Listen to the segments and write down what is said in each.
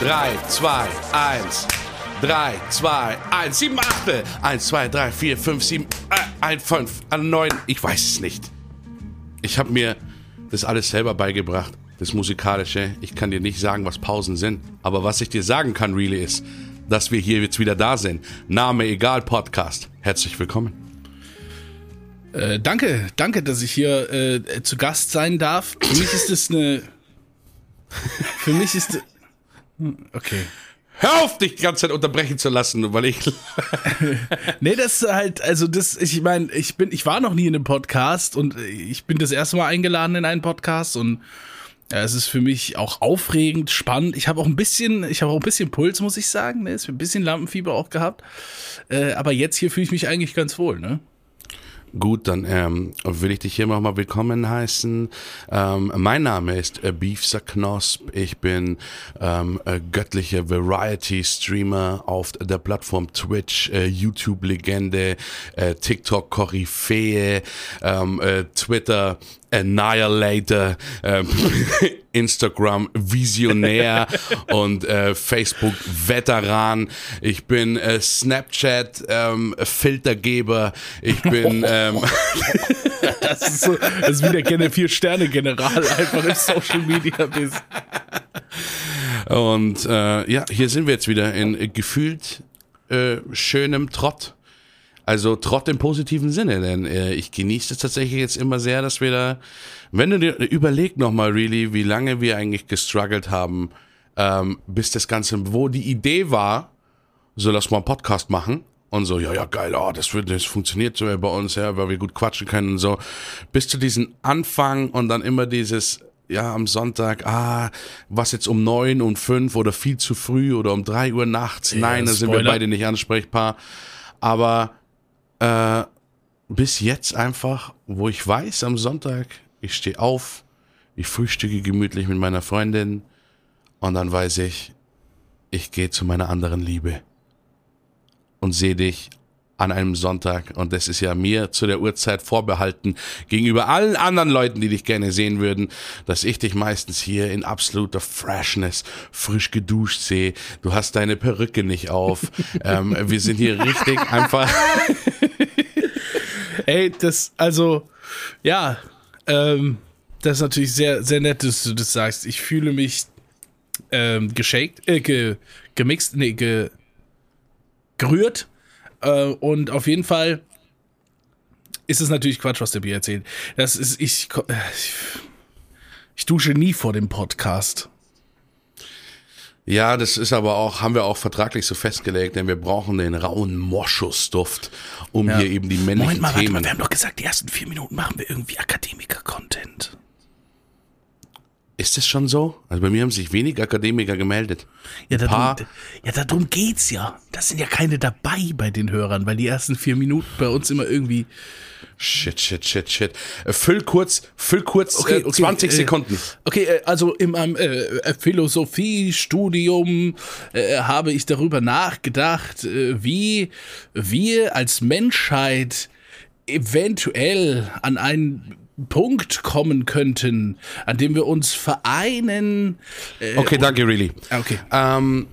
3, 2, 1. 3, 2, 1, 7, 8. 1, 2, 3, 4, 5, 7, äh, 1, 5, 9. Ich weiß es nicht. Ich habe mir das alles selber beigebracht, das Musikalische. Ich kann dir nicht sagen, was Pausen sind. Aber was ich dir sagen kann, really, ist, dass wir hier jetzt wieder da sind. Name egal, Podcast. Herzlich willkommen. Äh, danke, danke, dass ich hier äh, zu Gast sein darf. Für mich ist es eine. Für mich ist. Okay. Hör auf, dich die ganze Zeit unterbrechen zu lassen, weil ich. nee, das ist halt, also das, ich meine, ich bin, ich war noch nie in einem Podcast und ich bin das erste Mal eingeladen in einen Podcast und ja, es ist für mich auch aufregend, spannend. Ich habe auch ein bisschen, ich habe auch ein bisschen Puls, muss ich sagen. Ne? Ist ein bisschen Lampenfieber auch gehabt. Äh, aber jetzt hier fühle ich mich eigentlich ganz wohl, ne? Gut, dann ähm, will ich dich hier nochmal willkommen heißen. Ähm, mein Name ist äh, Beefser Knosp. Ich bin ähm, äh, göttlicher Variety-Streamer auf der Plattform Twitch, äh, YouTube-Legende, äh, TikTok-Koryphäe, ähm, äh, Twitter Annihilator, äh, Instagram Visionär und äh, Facebook Veteran. Ich bin äh, Snapchat ähm, Filtergeber. Ich bin ähm, das, ist so, das ist wie der vier Sterne General einfach im Social Media bist. Und äh, ja, hier sind wir jetzt wieder in gefühlt äh, schönem Trott. Also Trott im positiven Sinne, denn äh, ich genieße es tatsächlich jetzt immer sehr, dass wir da, wenn du dir überleg nochmal, really, wie lange wir eigentlich gestruggelt haben, ähm, bis das Ganze, wo die Idee war, so lass mal einen Podcast machen und so, ja, ja, geil, oh, das, wird, das funktioniert so bei uns, ja, weil wir gut quatschen können und so, bis zu diesem Anfang und dann immer dieses, ja, am Sonntag, ah, was jetzt um neun, um fünf oder viel zu früh oder um drei Uhr nachts, ja, nein, da sind wir beide nicht ansprechbar, aber äh, bis jetzt einfach, wo ich weiß, am Sonntag, ich stehe auf, ich frühstücke gemütlich mit meiner Freundin und dann weiß ich, ich gehe zu meiner anderen Liebe und sehe dich an einem Sonntag und das ist ja mir zu der Uhrzeit vorbehalten gegenüber allen anderen Leuten, die dich gerne sehen würden, dass ich dich meistens hier in absoluter Freshness frisch geduscht sehe. Du hast deine Perücke nicht auf. ähm, wir sind hier richtig einfach. Ey, das, also, ja, ähm, das ist natürlich sehr, sehr nett, dass du das sagst. Ich fühle mich ähm, geshaked, äh, ge, gemixt, nee, ge, gerührt. Äh, und auf jeden Fall ist es natürlich Quatsch, was der Bier erzählt. Das ist, ich, ich, ich dusche nie vor dem Podcast. Ja, das ist aber auch, haben wir auch vertraglich so festgelegt, denn wir brauchen den rauen Moschusduft, um ja. hier eben die männlichen Moment mal, Themen. Mal, wir haben doch gesagt, die ersten vier Minuten machen wir irgendwie Akademiker-Content. Ist es schon so? Also bei mir haben sich wenig Akademiker gemeldet. Ja, darum, ja, darum geht's ja. Da sind ja keine dabei bei den Hörern, weil die ersten vier Minuten bei uns immer irgendwie. Shit, shit, shit, shit. Äh, füll kurz, füll kurz okay, äh, okay, 20 äh, Sekunden. Okay, äh, also in meinem äh, Philosophiestudium äh, habe ich darüber nachgedacht, wie wir als Menschheit eventuell an einen Punkt kommen könnten, an dem wir uns vereinen. Äh, okay, danke, really. Okay. Ähm,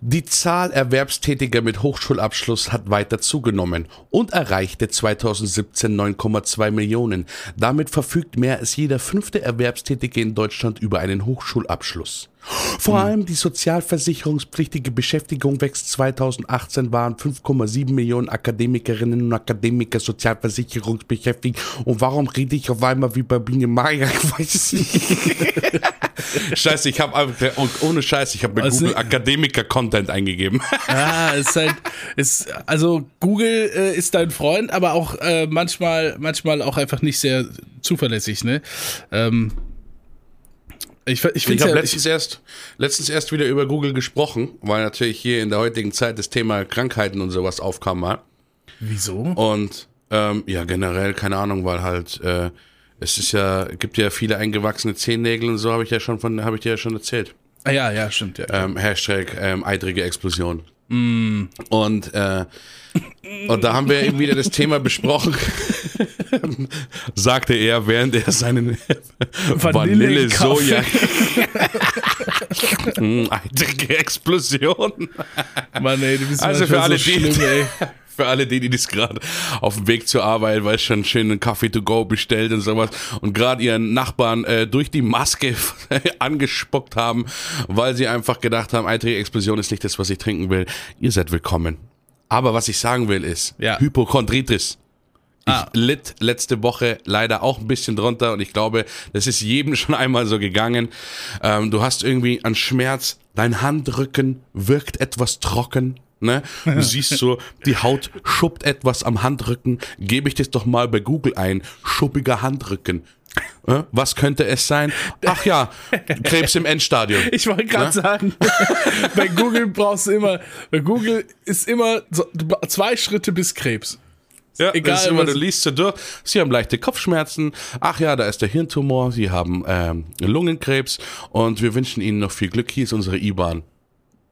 die Zahl Erwerbstätiger mit Hochschulabschluss hat weiter zugenommen und erreichte 2017 9,2 Millionen. Damit verfügt mehr als jeder fünfte Erwerbstätige in Deutschland über einen Hochschulabschluss. Vor hm. allem die sozialversicherungspflichtige Beschäftigung wächst. 2018 waren 5,7 Millionen Akademikerinnen und Akademiker sozialversicherungsbeschäftigt. Und warum rede ich auf einmal wie bei Biene Maya? Ich weiß es nicht. Scheiße, ich habe ohne Scheiß, ich habe bei also, Google Akademiker-Content eingegeben. Ja, ist halt, ist, also Google äh, ist dein Freund, aber auch äh, manchmal, manchmal auch einfach nicht sehr zuverlässig, ne? Ähm, ich, ich, ich habe ja, letztens, erst, letztens erst wieder über Google gesprochen, weil natürlich hier in der heutigen Zeit das Thema Krankheiten und sowas aufkam mal. Wieso? Und ähm, ja, generell, keine Ahnung, weil halt äh, es ist ja, gibt ja viele eingewachsene Zehennägel und so habe ich ja schon von, habe ich dir ja schon erzählt. Ah ja, ja, stimmt, ja. Ähm, Hashtag ähm, eitrige Explosion. Mm. Und, äh, und da haben wir eben wieder das Thema besprochen, sagte er, während er seinen Vanille-Soja. Eitrige Explosion. Mann, ey, du bist Also für alle, so die, schlimm, ey. Für alle die, die das gerade auf dem Weg zur Arbeit, weil schon schön einen Kaffee to go bestellt und sowas und gerade ihren Nachbarn äh, durch die Maske angespuckt haben, weil sie einfach gedacht haben, eitrige Explosion ist nicht das, was ich trinken will. Ihr seid willkommen. Aber was ich sagen will ist, Ja. Hypochondritis. Ich Ah. litt letzte Woche leider auch ein bisschen drunter und ich glaube, das ist jedem schon einmal so gegangen. Ähm, du hast irgendwie einen Schmerz, dein Handrücken wirkt etwas trocken. Ne? Du siehst so, die Haut schuppt etwas am Handrücken. Gebe ich das doch mal bei Google ein. Schuppiger Handrücken. Äh, Was könnte es sein? Ach ja, Krebs im Endstadium. Ich wollte gerade Ne? sagen, bei Google brauchst du immer, bei Google ist immer so, zwei Schritte bis Krebs. Ja, Egal, das ist immer, du liest so durch. Sie haben leichte Kopfschmerzen. Ach ja, da ist der Hirntumor. Sie haben ähm, Lungenkrebs. Und wir wünschen Ihnen noch viel Glück. Hier ist unsere IBAN.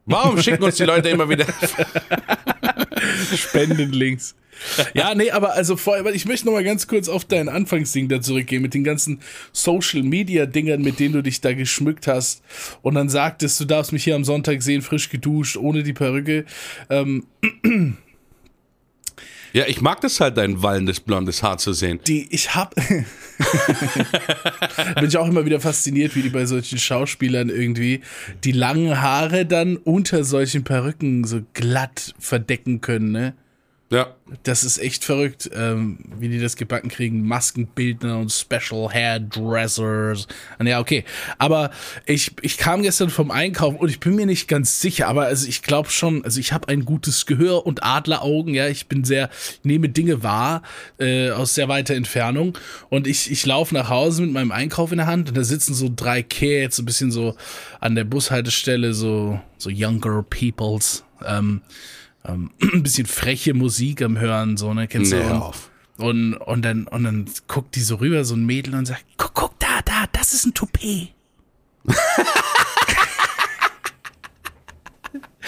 Warum schicken uns die Leute immer wieder? Spendenlinks. Ja, nee, aber also vorher, ich möchte noch mal ganz kurz auf dein Anfangsding da zurückgehen mit den ganzen Social Media Dingern, mit denen du dich da geschmückt hast und dann sagtest, du darfst mich hier am Sonntag sehen, frisch geduscht, ohne die Perücke. Ähm, Ja, ich mag das halt, dein wallendes blondes Haar zu sehen. die ich hab bin ich auch immer wieder fasziniert, wie die bei solchen Schauspielern irgendwie die langen Haare dann unter solchen Perücken so glatt verdecken können, ne? Ja. Das ist echt verrückt, ähm, wie die das gebacken kriegen. Maskenbildner und Special Hairdressers. Und ja, okay. Aber ich, ich kam gestern vom Einkaufen und ich bin mir nicht ganz sicher, aber also ich glaube schon, also ich habe ein gutes Gehör und Adleraugen, ja. Ich bin sehr, ich nehme Dinge wahr äh, aus sehr weiter Entfernung. Und ich, ich laufe nach Hause mit meinem Einkauf in der Hand und da sitzen so drei Kids, ein bisschen so an der Bushaltestelle, so, so younger peoples. Ähm, ähm, ein bisschen freche Musik am Hören, so, ne? Kennst Nee, du? Und, auf. und, und, dann, und dann guckt die so rüber, so ein Mädel, und sagt, guck, guck, da, da, das ist ein Toupet.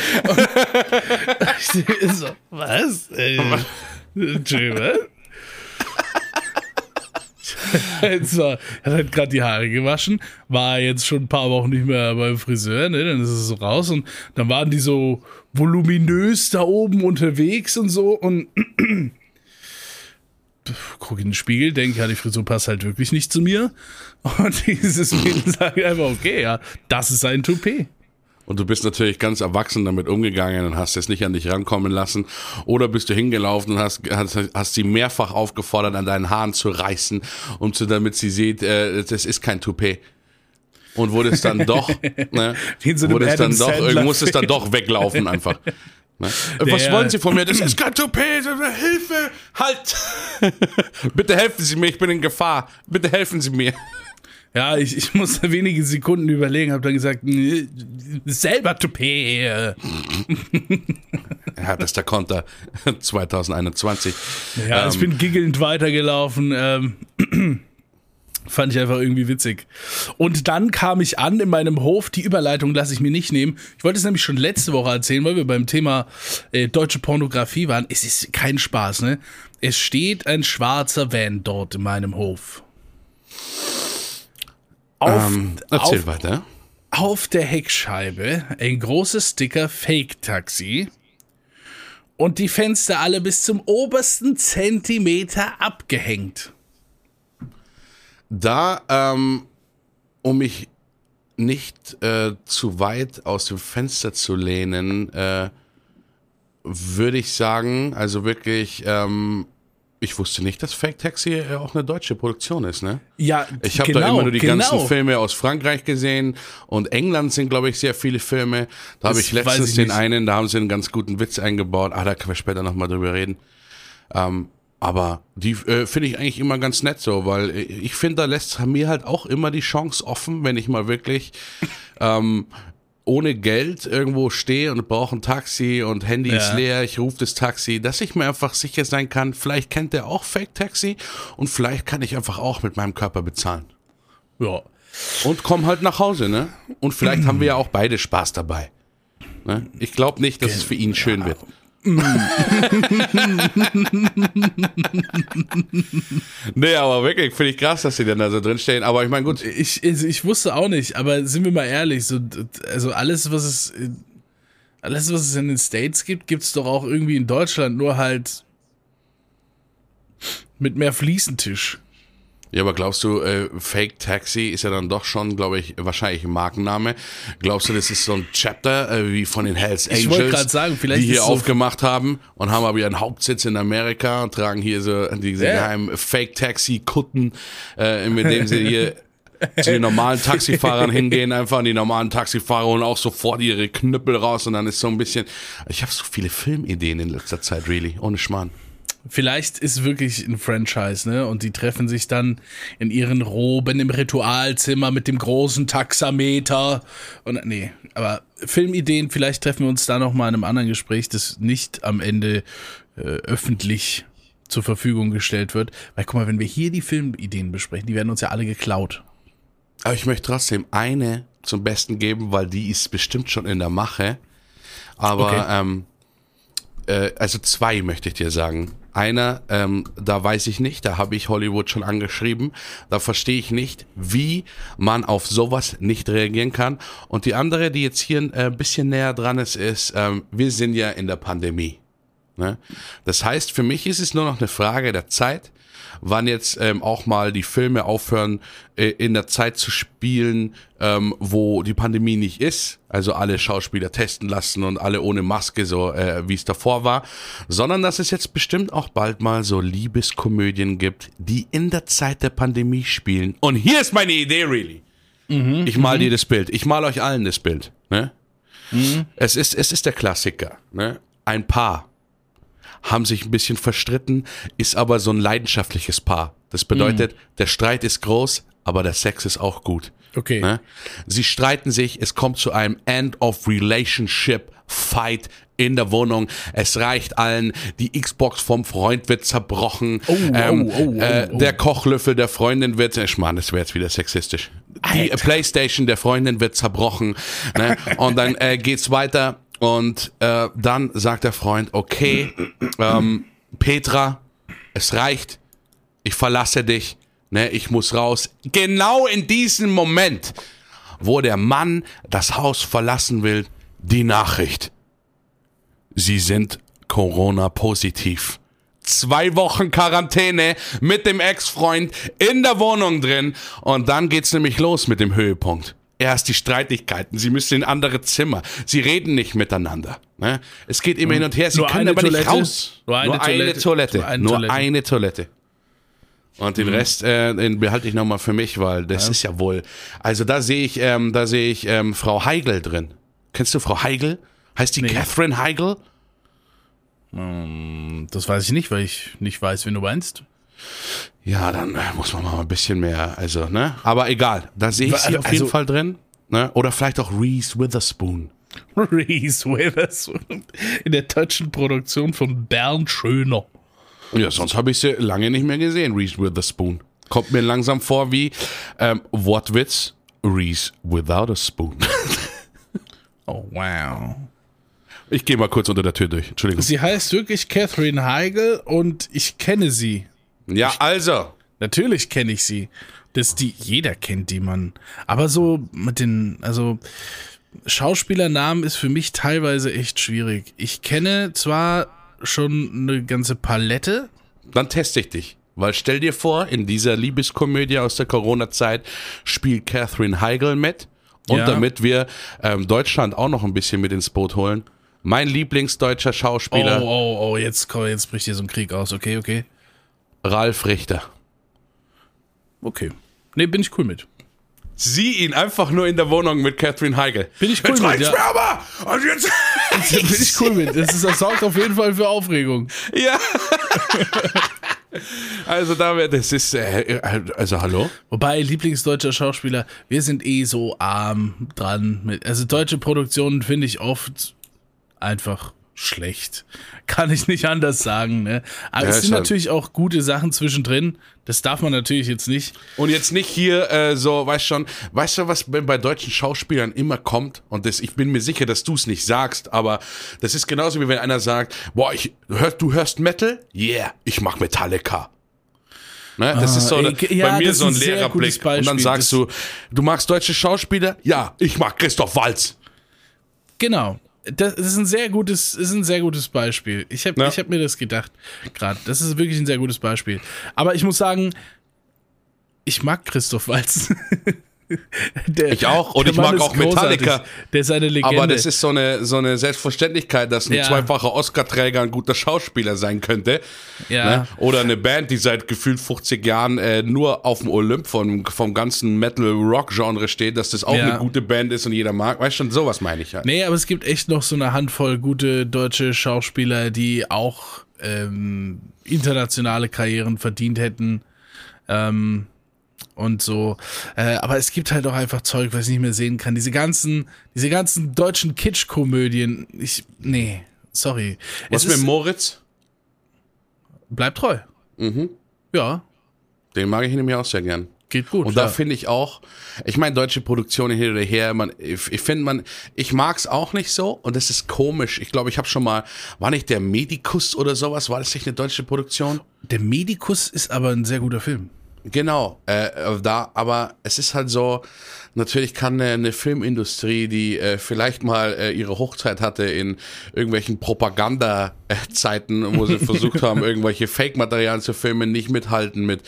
ich so, was? Äh, Entschuldigung, war, er hat gerade die Haare gewaschen, war jetzt schon ein paar Wochen nicht mehr beim Friseur, ne? Dann ist es so raus und dann waren die so voluminös da oben unterwegs und so und guck in den Spiegel, denke, ja, die Frisur passt halt wirklich nicht zu mir. Und dieses Mädel sagt einfach, okay, ja, das ist ein Toupet. Und du bist natürlich ganz erwachsen damit umgegangen und hast es nicht an dich rankommen lassen. Oder bist du hingelaufen und hast, hast, hast sie mehrfach aufgefordert, an deinen Haaren zu reißen, um zu, damit sie sieht, äh, das ist kein Toupet. Und wurde es dann doch, ne, so wurde es dann doch, Sandler muss es dann doch weglaufen einfach. Ne? Was Der- wollen Sie von mir? Das ist ist Hilfe, halt! Bitte helfen Sie mir, ich bin in Gefahr. Bitte helfen Sie mir. Ja, ich, ich musste wenige Sekunden überlegen, habe dann gesagt, selber Toupet. Ja, das ist der Konter 2021. Ja, ich Ähm, bin giggelnd weitergelaufen. Ähm, fand ich einfach irgendwie witzig. Und dann kam ich an in meinem Hof. Die Überleitung lasse ich mir nicht nehmen. Ich wollte es nämlich schon letzte Woche erzählen, weil wir beim Thema äh, deutsche Pornografie waren. Es ist kein Spaß, ne? Es steht ein schwarzer Van dort in meinem Hof. Auf, ähm, erzähl auf, weiter. auf der Heckscheibe ein großes Sticker Fake Taxi und die Fenster alle bis zum obersten Zentimeter abgehängt. Da, ähm, um mich nicht äh, zu weit aus dem Fenster zu lehnen, äh, würde ich sagen, also wirklich, ähm, ich wusste nicht, dass Fake Taxi äh, auch eine deutsche Produktion ist, ne? Ja, Ich habe da immer nur die ganzen Filme aus Frankreich gesehen und England sind, glaube ich, sehr viele Filme. Da habe ich letztens ich den einen, da haben sie einen ganz guten Witz eingebaut. Ah, da können wir später nochmal drüber reden. Ähm, aber die äh, finde ich eigentlich immer ganz nett so, weil äh, ich finde, da lässt mir halt auch immer die Chance offen, wenn ich mal wirklich ähm, ohne Geld irgendwo stehe und brauche ein Taxi und Handy ist Ja. leer, ich rufe das Taxi, dass ich mir einfach sicher sein kann, vielleicht kennt der auch Fake Taxi und vielleicht kann ich einfach auch mit meinem Körper bezahlen. Ja. Und komm halt nach Hause, ne? Und vielleicht haben wir ja auch beide Spaß dabei. Ne? Ich glaube nicht, dass es für ihn schön wird. nee, aber wirklich, finde ich krass, dass sie dann da so drinstehen. Aber ich meine, gut. Ich, ich wusste auch nicht, aber sind wir mal ehrlich, so, also alles, was es, alles, was es in den States gibt, gibt es doch auch irgendwie in Deutschland, nur halt mit mehr Fliesentisch. Ja, aber glaubst du, äh, Fake Taxi ist ja dann doch schon, glaube ich, wahrscheinlich ein Markenname. Glaubst du, das ist so ein Chapter äh, wie von den Hells Angels, ich sagen, vielleicht die hier so aufgemacht haben und haben aber ihren Hauptsitz in Amerika und tragen hier so diese Ja. geheimen Fake Taxi Kutten, äh, mit denen sie hier zu den normalen Taxifahrern hingehen, einfach und die normalen Taxifahrer holen auch sofort ihre Knüppel raus und dann ist so ein bisschen. Ich habe so viele Filmideen in letzter Zeit, really, ohne Schmarrn. Vielleicht ist wirklich ein Franchise, ne? Und die treffen sich dann in ihren Roben im Ritualzimmer mit dem großen Taxameter. Und nee, aber Filmideen, vielleicht treffen wir uns da noch mal in einem anderen Gespräch, das nicht am Ende äh, öffentlich zur Verfügung gestellt wird. Weil guck mal, wenn wir hier die Filmideen besprechen, die werden uns ja alle geklaut. Aber ich möchte trotzdem eine zum Besten geben, weil die ist bestimmt schon in der Mache. Aber Okay. ähm, äh, also zwei möchte ich dir sagen. Einer, ähm, da weiß ich nicht, da habe ich Hollywood schon angeschrieben. Da verstehe ich nicht, wie man auf sowas nicht reagieren kann. Und die andere, die jetzt hier ein äh, bisschen näher dran ist, ist, ähm, wir sind ja in der Pandemie. Ne? Das heißt, für mich ist es nur noch eine Frage der Zeit, wann jetzt ähm, auch mal die Filme aufhören, äh, in der Zeit zu spielen, ähm, wo die Pandemie nicht ist. Also alle Schauspieler testen lassen und alle ohne Maske, so äh, wie es davor war. Sondern dass es jetzt bestimmt auch bald mal so Liebeskomödien gibt, die in der Zeit der Pandemie spielen. Und hier ist meine Idee, really. ich mal dir das Bild. Ich mal euch allen das Bild. Ne? Es, ist, es ist der Klassiker. Ne? Ein Paar haben sich ein bisschen verstritten, ist aber so ein leidenschaftliches Paar. Das bedeutet, der Streit ist groß, aber der Sex ist auch gut. Okay. Ne? Sie streiten sich, es kommt zu einem End of Relationship Fight in der Wohnung. Es reicht allen, die Xbox vom Freund wird zerbrochen. Oh, ähm, oh, oh, oh, äh, oh. Der Kochlöffel der Freundin wird, ich meine, das wäre jetzt wieder sexistisch. Die Alter. Playstation der Freundin wird zerbrochen. Ne? Und dann äh, geht's weiter und äh, dann sagt der Freund, okay, ähm, Petra, es reicht, ich verlasse dich, ne, ich muss raus. Genau in diesem Moment, wo der Mann das Haus verlassen will, die Nachricht. Sie sind Corona-positiv. Zwei Wochen Quarantäne mit dem Ex-Freund in der Wohnung drin und dann geht's nämlich los mit dem Höhepunkt. Erst die Streitigkeiten, sie müssen in andere Zimmer, sie reden nicht miteinander. Ne? Es geht immer hin und her, sie Nur können eine aber nicht Toilette? raus. Nur eine Toilette? Toilette. Nur eine Nur Toilette. eine Toilette. Und den Rest, äh, den behalte ich nochmal für mich, weil das ist ja wohl. Also da sehe ich, ähm, da sehe ich ähm, Frau Heigl drin. Kennst du Frau Heigl? Heißt die Catherine Heigl? Das weiß ich nicht, weil ich nicht weiß, wen du meinst. Ja, dann äh, muss man mal ein bisschen mehr, also, ne? Aber egal, da sehe ich sie Also- auf jeden also- Fall drin. Ne? Oder vielleicht auch Reese Witherspoon. Reese Witherspoon. In der deutschen Produktion von Bernd Schöner. Ja, sonst habe ich sie lange nicht mehr gesehen, Reese Witherspoon. Kommt mir langsam vor wie ähm, Wortwitz, Reese without a spoon. Oh, wow. Ich gehe mal kurz unter der Tür durch. Entschuldigung. Sie heißt wirklich Catherine Heigl und ich kenne sie. Ja, also. Natürlich kenne ich sie. Das die, jeder kennt die Mann. Aber so mit den, also Schauspielernamen ist für mich teilweise echt schwierig. Ich kenne zwar schon eine ganze Palette. Dann teste ich dich. Weil stell dir vor, in dieser Liebeskomödie aus der Corona-Zeit spielt Catherine Heigl mit. Und Ja. damit wir ähm, Deutschland auch noch ein bisschen mit ins Boot holen. Mein Lieblingsdeutscher Oh, Schauspieler, oh, oh, jetzt, komm, jetzt bricht hier so ein Krieg aus. Okay, okay. Ralf Richter. Okay. Nee, bin ich cool mit. Sieh ihn einfach nur in der Wohnung mit Catherine Heigl. Bin ich cool jetzt mit, ja. mir aber! Und jetzt. bin ich cool mit. Das, ist, das sorgt auf jeden Fall für Aufregung. ja. also damit, das ist, äh, also hallo? Wobei, Lieblingsdeutscher Schauspieler, wir sind eh so arm dran mit. Also deutsche Produktionen finde ich oft einfach schlecht. Kann ich nicht anders sagen. Ne? Aber Ja, es sind natürlich auch gute Sachen zwischendrin. Das darf man natürlich jetzt nicht. Und jetzt nicht hier äh, so, weißt schon, weißt du, was bei bei deutschen Schauspielern immer kommt? Und das, ich bin mir sicher, dass du es nicht sagst, aber das ist genauso wie wenn einer sagt, boah, ich, hör, du hörst Metal? Yeah, ich mag Metallica. Ne? Das Ah, ist so ey, eine, ja, bei mir das so ein ein leerer Blick. Und dann sagst du, du magst deutsche Schauspieler? Ja, ich mag Christoph Walz. Genau. Das ist ein sehr gutes, ist ein sehr gutes Beispiel. Ich habe Ja. ich hab mir das gedacht gerade. Das ist wirklich ein sehr gutes Beispiel. Aber ich muss sagen, ich mag Christoph Waltz. Der, Ich auch. Und ich mag auch Metallica. Der ist eine Legende. Aber das ist so eine, so eine Selbstverständlichkeit, dass ein Ja. zweifacher Oscar-Träger ein guter Schauspieler sein könnte. ja. Ne? Oder eine Band, die seit gefühlt 50 Jahren äh, nur auf dem Olymp vom, vom ganzen Metal-Rock-Genre steht, dass das auch Ja. eine gute Band ist und jeder mag. Weißt schon, sowas meine ich halt. Nee, aber es gibt echt noch so eine Handvoll gute deutsche Schauspieler, die auch ähm, internationale Karrieren verdient hätten. Ähm, und so. Äh, aber es gibt halt auch einfach Zeug, was ich nicht mehr sehen kann. Diese ganzen, diese ganzen deutschen Kitsch-Komödien. Ich, nee, sorry. Was es mit ist, Moritz? Bleib treu. Mhm. Ja, Den mag ich nämlich auch sehr gern. geht gut. Und da ja. finde ich auch, ich meine, deutsche Produktionen hin oder her, man, ich, ich finde man, ich mag's auch nicht so und das ist komisch. Ich glaube, ich habe schon mal, war nicht der Medikus oder sowas, war das nicht eine deutsche Produktion? Der Medikus ist aber ein sehr guter Film. Genau, äh, da, aber es ist halt so, natürlich kann eine, eine Filmindustrie, die äh, vielleicht mal äh, ihre Hochzeit hatte in irgendwelchen Propaganda-Zeiten, wo sie versucht haben, irgendwelche Fake-Materialien zu filmen, nicht mithalten mit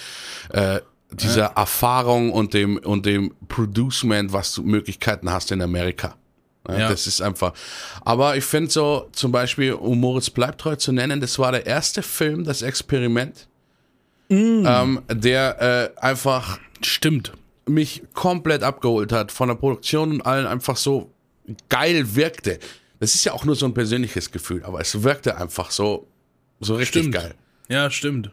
äh, dieser Erfahrung und dem und dem Producement, was du Möglichkeiten hast in Amerika. Ja. Das ist einfach. Aber ich finde so, zum Beispiel, um Moritz bleibt treu zu nennen, das war der erste Film, das Experiment, ähm, der äh, einfach Stimmt. mich komplett abgeholt hat von der Produktion und allen einfach so geil wirkte. Das ist ja auch nur so ein persönliches Gefühl, aber es wirkte einfach so, so richtig Stimmt. geil. Ja, stimmt.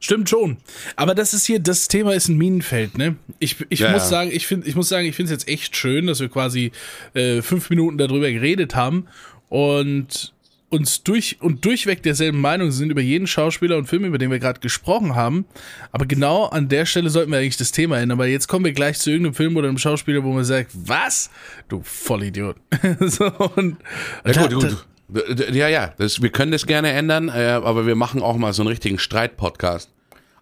Stimmt schon. Aber das ist hier, das Thema ist ein Minenfeld, ne? Ich, ich Ja, muss ja. sagen, ich finde, ich muss sagen, ich finde es jetzt echt schön, dass wir quasi äh, fünf Minuten darüber geredet haben und uns durch und durchweg derselben Meinung sind über jeden Schauspieler und Film, über den wir gerade gesprochen haben. Aber genau an der Stelle sollten wir eigentlich das Thema ändern, weil jetzt kommen wir gleich zu irgendeinem Film oder einem Schauspieler, wo man sagt, was? Du Vollidiot. so, und, Ja, da- gut, gut. Ja, ja, das, wir können das gerne ändern, äh, aber wir machen auch mal so einen richtigen Streit-Podcast.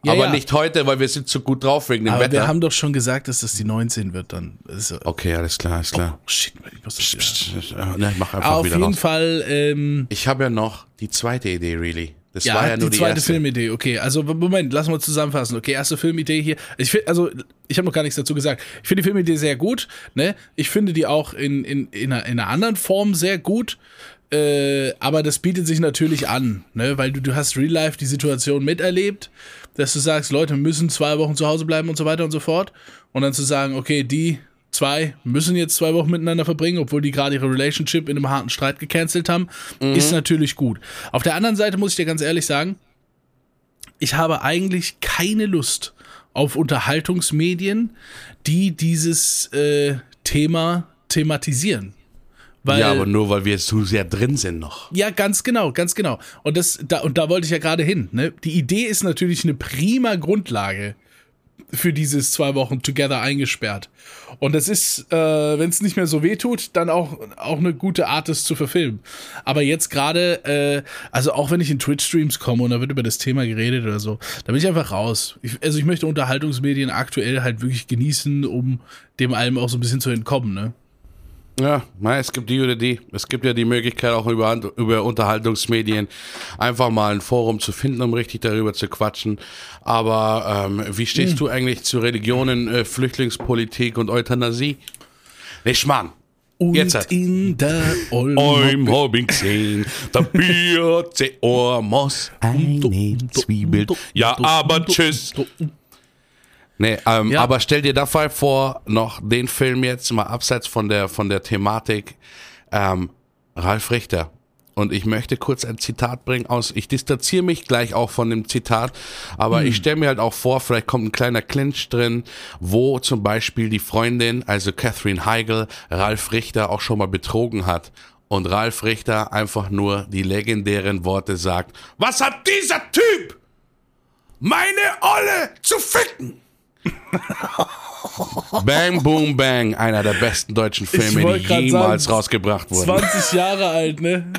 Ja, aber ja. nicht heute, weil wir sind zu gut drauf wegen dem Aber Wetter. wir haben doch schon gesagt, dass das die 19 wird dann. Okay, alles klar, alles klar. shit, ich muss das wieder. Psst, äh, ne, mach einfach Auf wieder jeden raus. Fall, ähm, Ich habe ja noch die zweite Idee, really. Das ja, war ja nur die die, zweite erste. Filmidee. Okay, also Moment, lass mal zusammenfassen. Okay, erste Filmidee hier. Ich finde, also ich habe noch gar nichts dazu gesagt. Ich finde die Filmidee sehr gut. Ne, ich finde die auch in in in einer, in einer anderen Form sehr gut. Äh, aber das bietet sich natürlich an, ne? weil du, du hast real life die Situation miterlebt, dass du sagst, Leute müssen zwei Wochen zu Hause bleiben und so weiter und so fort. Und dann zu sagen, okay, die zwei müssen jetzt zwei Wochen miteinander verbringen, obwohl die gerade ihre Relationship in einem harten Streit gecancelt haben, ist natürlich gut. Auf der anderen Seite muss ich dir ganz ehrlich sagen, ich habe eigentlich keine Lust auf Unterhaltungsmedien, die dieses äh, Thema thematisieren. Weil, Ja, aber nur weil wir zu sehr drin sind noch. ja, ganz genau, ganz genau. Und das, da, und da wollte ich ja gerade hin. Ne? Die Idee ist natürlich eine prima Grundlage für dieses zwei Wochen Together eingesperrt. Und das ist, äh, wenn es nicht mehr so weh tut, dann auch, auch eine gute Art, das zu verfilmen. Aber jetzt gerade, äh, also auch wenn ich in Twitch-Streams komme und da wird über das Thema geredet oder so, da bin ich einfach raus. Ich, also ich möchte Unterhaltungsmedien aktuell halt wirklich genießen, um dem allem auch so ein bisschen zu entkommen, ne? Ja, es gibt die oder die. Es gibt ja die Möglichkeit auch über, über Unterhaltungsmedien einfach mal ein Forum zu finden, um richtig darüber zu quatschen. Aber ähm, wie stehst du eigentlich zu Religionen, äh, Flüchtlingspolitik und Euthanasie? Nicht Mann. Und Jetzt hat- in der Olm hab ich gesehen, der Bier Ohr muss eine Zwiebel. Ja, aber tschüss. Nee, ähm, Ja. aber stell dir da mal vor, noch den Film jetzt mal abseits von der, von der Thematik, ähm, Ralf Richter. Und ich möchte kurz ein Zitat bringen aus, ich distanziere mich gleich auch von dem Zitat, aber ich stelle mir halt auch vor, vielleicht kommt ein kleiner Clinch drin, wo zum Beispiel die Freundin, also Catherine Heigl, Ralf Richter auch schon mal betrogen hat. und Ralf Richter einfach nur die legendären Worte sagt, was hat dieser Typ meine Olle zu ficken? bang, boom, bang, einer der besten deutschen Filme, die jemals sagen, rausgebracht wurden. 20 Jahre alt, ne?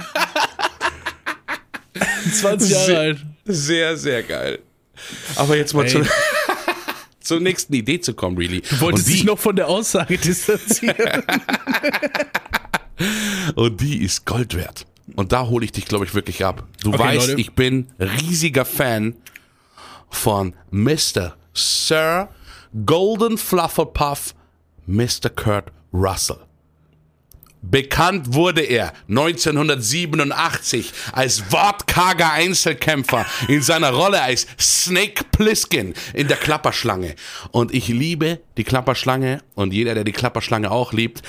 20 Jahre sehr, alt. Sehr, sehr geil. Aber jetzt mal zu, zur nächsten Idee zu kommen, really. Du wolltest dich noch von der Aussage distanzieren. Und die ist Gold wert. Und da hole ich dich, glaube ich, wirklich ab. Du okay, weißt, Leute. ich bin riesiger Fan von Mr. Sir Golden Flufferpuff Mr. Kurt Russell. Bekannt wurde er 1987 als wortkarger Einzelkämpfer in seiner Rolle als Snake Plissken in der Klapperschlange. Und ich liebe die Klapperschlange und jeder, der die Klapperschlange auch liebt,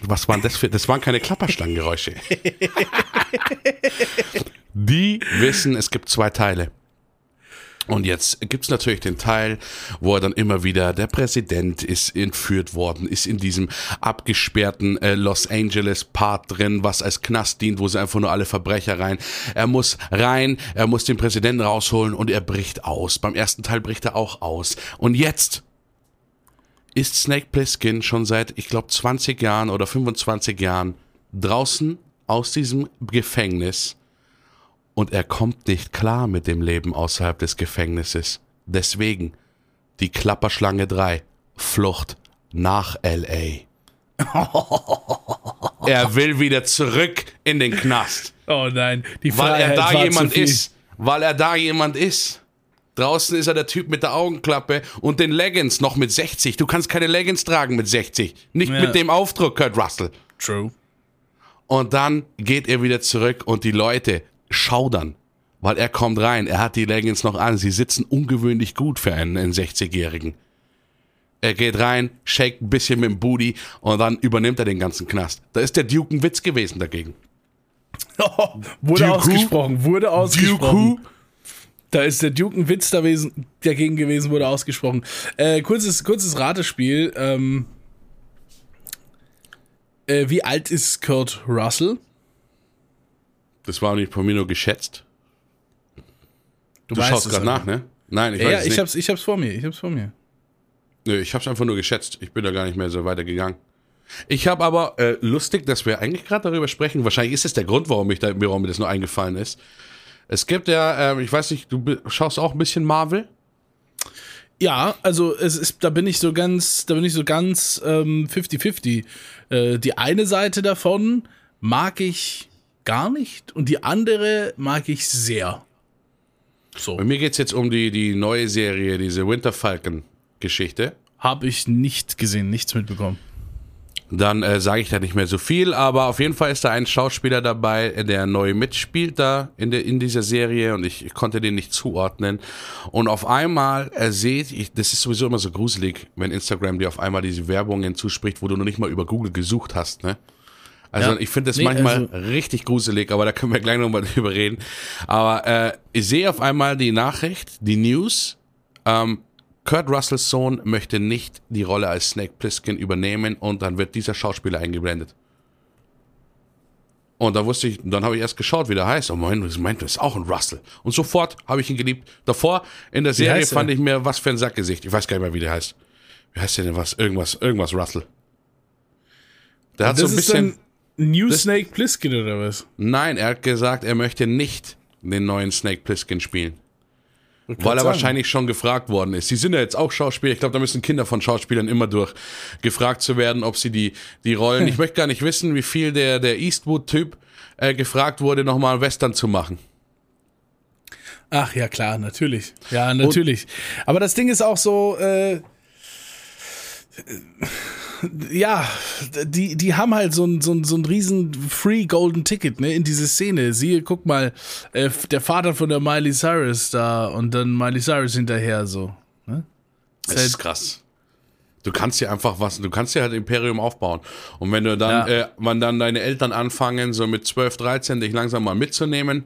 was waren das für, das waren keine Klapperschlangengeräusche. die wissen, es gibt zwei Teile. Und jetzt gibt's natürlich den Teil, wo er dann immer wieder, der Präsident ist entführt worden, ist in diesem abgesperrten äh, Los Angeles Part drin, was als Knast dient, wo sie einfach nur alle Verbrecher rein. Er muss rein, er muss den Präsidenten rausholen und er bricht aus. Beim ersten Teil bricht er auch aus. Und jetzt ist Snake Plissken schon seit, ich glaube, 20 Jahren oder 25 Jahren draußen aus diesem Gefängnis und er kommt nicht klar mit dem Leben außerhalb des Gefängnisses. Deswegen die Klapperschlange 3, Flucht nach LA. er will wieder zurück in den Knast. Oh nein, die Freiheit weil er da jemand ist, weil er da jemand ist. Draußen ist er der Typ mit der Augenklappe und den Leggings noch mit 60. Du kannst keine Leggings tragen mit 60. Nicht ja. mit dem Aufdruck, Kurt Russell. True. Und dann geht er wieder zurück und die Leute schaudern, weil er kommt rein, er hat die Leggings noch an, sie sitzen ungewöhnlich gut für einen, einen 60-Jährigen. Er geht rein, shake ein bisschen mit dem Booty und dann übernimmt er den ganzen Knast. Da ist der Duke ein Witz gewesen dagegen. Oh, wurde Duke ausgesprochen, who? wurde ausgesprochen. Duke da ist der Duke ein Witz dagegen gewesen, wurde ausgesprochen. Äh, kurzes, kurzes Ratespiel. Ähm, äh, wie alt ist Kurt Russell? Das war nicht von mir nur geschätzt. Du, du schaust gerade nach, ne? Nein, ich ja, weiß ja, ich nicht. Hab's, ich hab's vor mir. Ich hab's vor mir. Nö, ich hab's einfach nur geschätzt. Ich bin da gar nicht mehr so weiter gegangen. Ich habe aber äh, lustig, dass wir eigentlich gerade darüber sprechen. Wahrscheinlich ist es der Grund, warum, ich da, warum mir das nur eingefallen ist. Es gibt ja, äh, ich weiß nicht, du schaust auch ein bisschen Marvel? Ja, also es ist, da bin ich so ganz, da bin ich so ganz 50-50. Ähm, äh, die eine Seite davon mag ich gar nicht und die andere mag ich sehr. So. Bei mir geht es jetzt um die, die neue Serie, diese Winter Falcon Geschichte. Habe ich nicht gesehen, nichts mitbekommen. Dann äh, sage ich da nicht mehr so viel, aber auf jeden Fall ist da ein Schauspieler dabei, der neu mitspielt da in, der, in dieser Serie und ich, ich konnte den nicht zuordnen. Und auf einmal er seht, ich, das ist sowieso immer so gruselig, wenn Instagram dir auf einmal diese Werbungen zuspricht, wo du noch nicht mal über Google gesucht hast, ne? Also ja. ich finde das nee, manchmal also richtig gruselig, aber da können wir gleich nochmal drüber reden. Aber äh, ich sehe auf einmal die Nachricht, die News, ähm, Kurt Russells Sohn möchte nicht die Rolle als Snake Plissken übernehmen und dann wird dieser Schauspieler eingeblendet. Und da wusste ich, dann habe ich erst geschaut, wie der heißt. Und mein, ich meinte, das ist auch ein Russell. Und sofort habe ich ihn geliebt. Davor in der Serie fand ich mir was für ein Sackgesicht. Ich weiß gar nicht mehr, wie der heißt. Wie heißt der denn was? Irgendwas, irgendwas Russell. Der hat das so ein bisschen. New das, Snake Plissken oder was? Nein, er hat gesagt, er möchte nicht den neuen Snake Plissken spielen. Weil er wahrscheinlich schon gefragt worden ist. Sie sind ja jetzt auch Schauspieler. Ich glaube, da müssen Kinder von Schauspielern immer durch gefragt zu werden, ob sie die, die Rollen. Ich möchte gar nicht wissen, wie viel der, der Eastwood-Typ äh, gefragt wurde, nochmal Western zu machen. Ach ja, klar, natürlich. Ja, natürlich. Und Aber das Ding ist auch so, äh, ja, die, die haben halt so ein, so ein, so ein riesen Free Golden Ticket, ne, in diese Szene. Siehe, guck mal, äh, der Vater von der Miley Cyrus da und dann Miley Cyrus hinterher so. Ne? Das ist, halt krass. Du kannst dir einfach was, du kannst dir halt Imperium aufbauen. Und wenn du dann, ja. äh, wenn dann deine Eltern anfangen, so mit 12, 13 dich langsam mal mitzunehmen,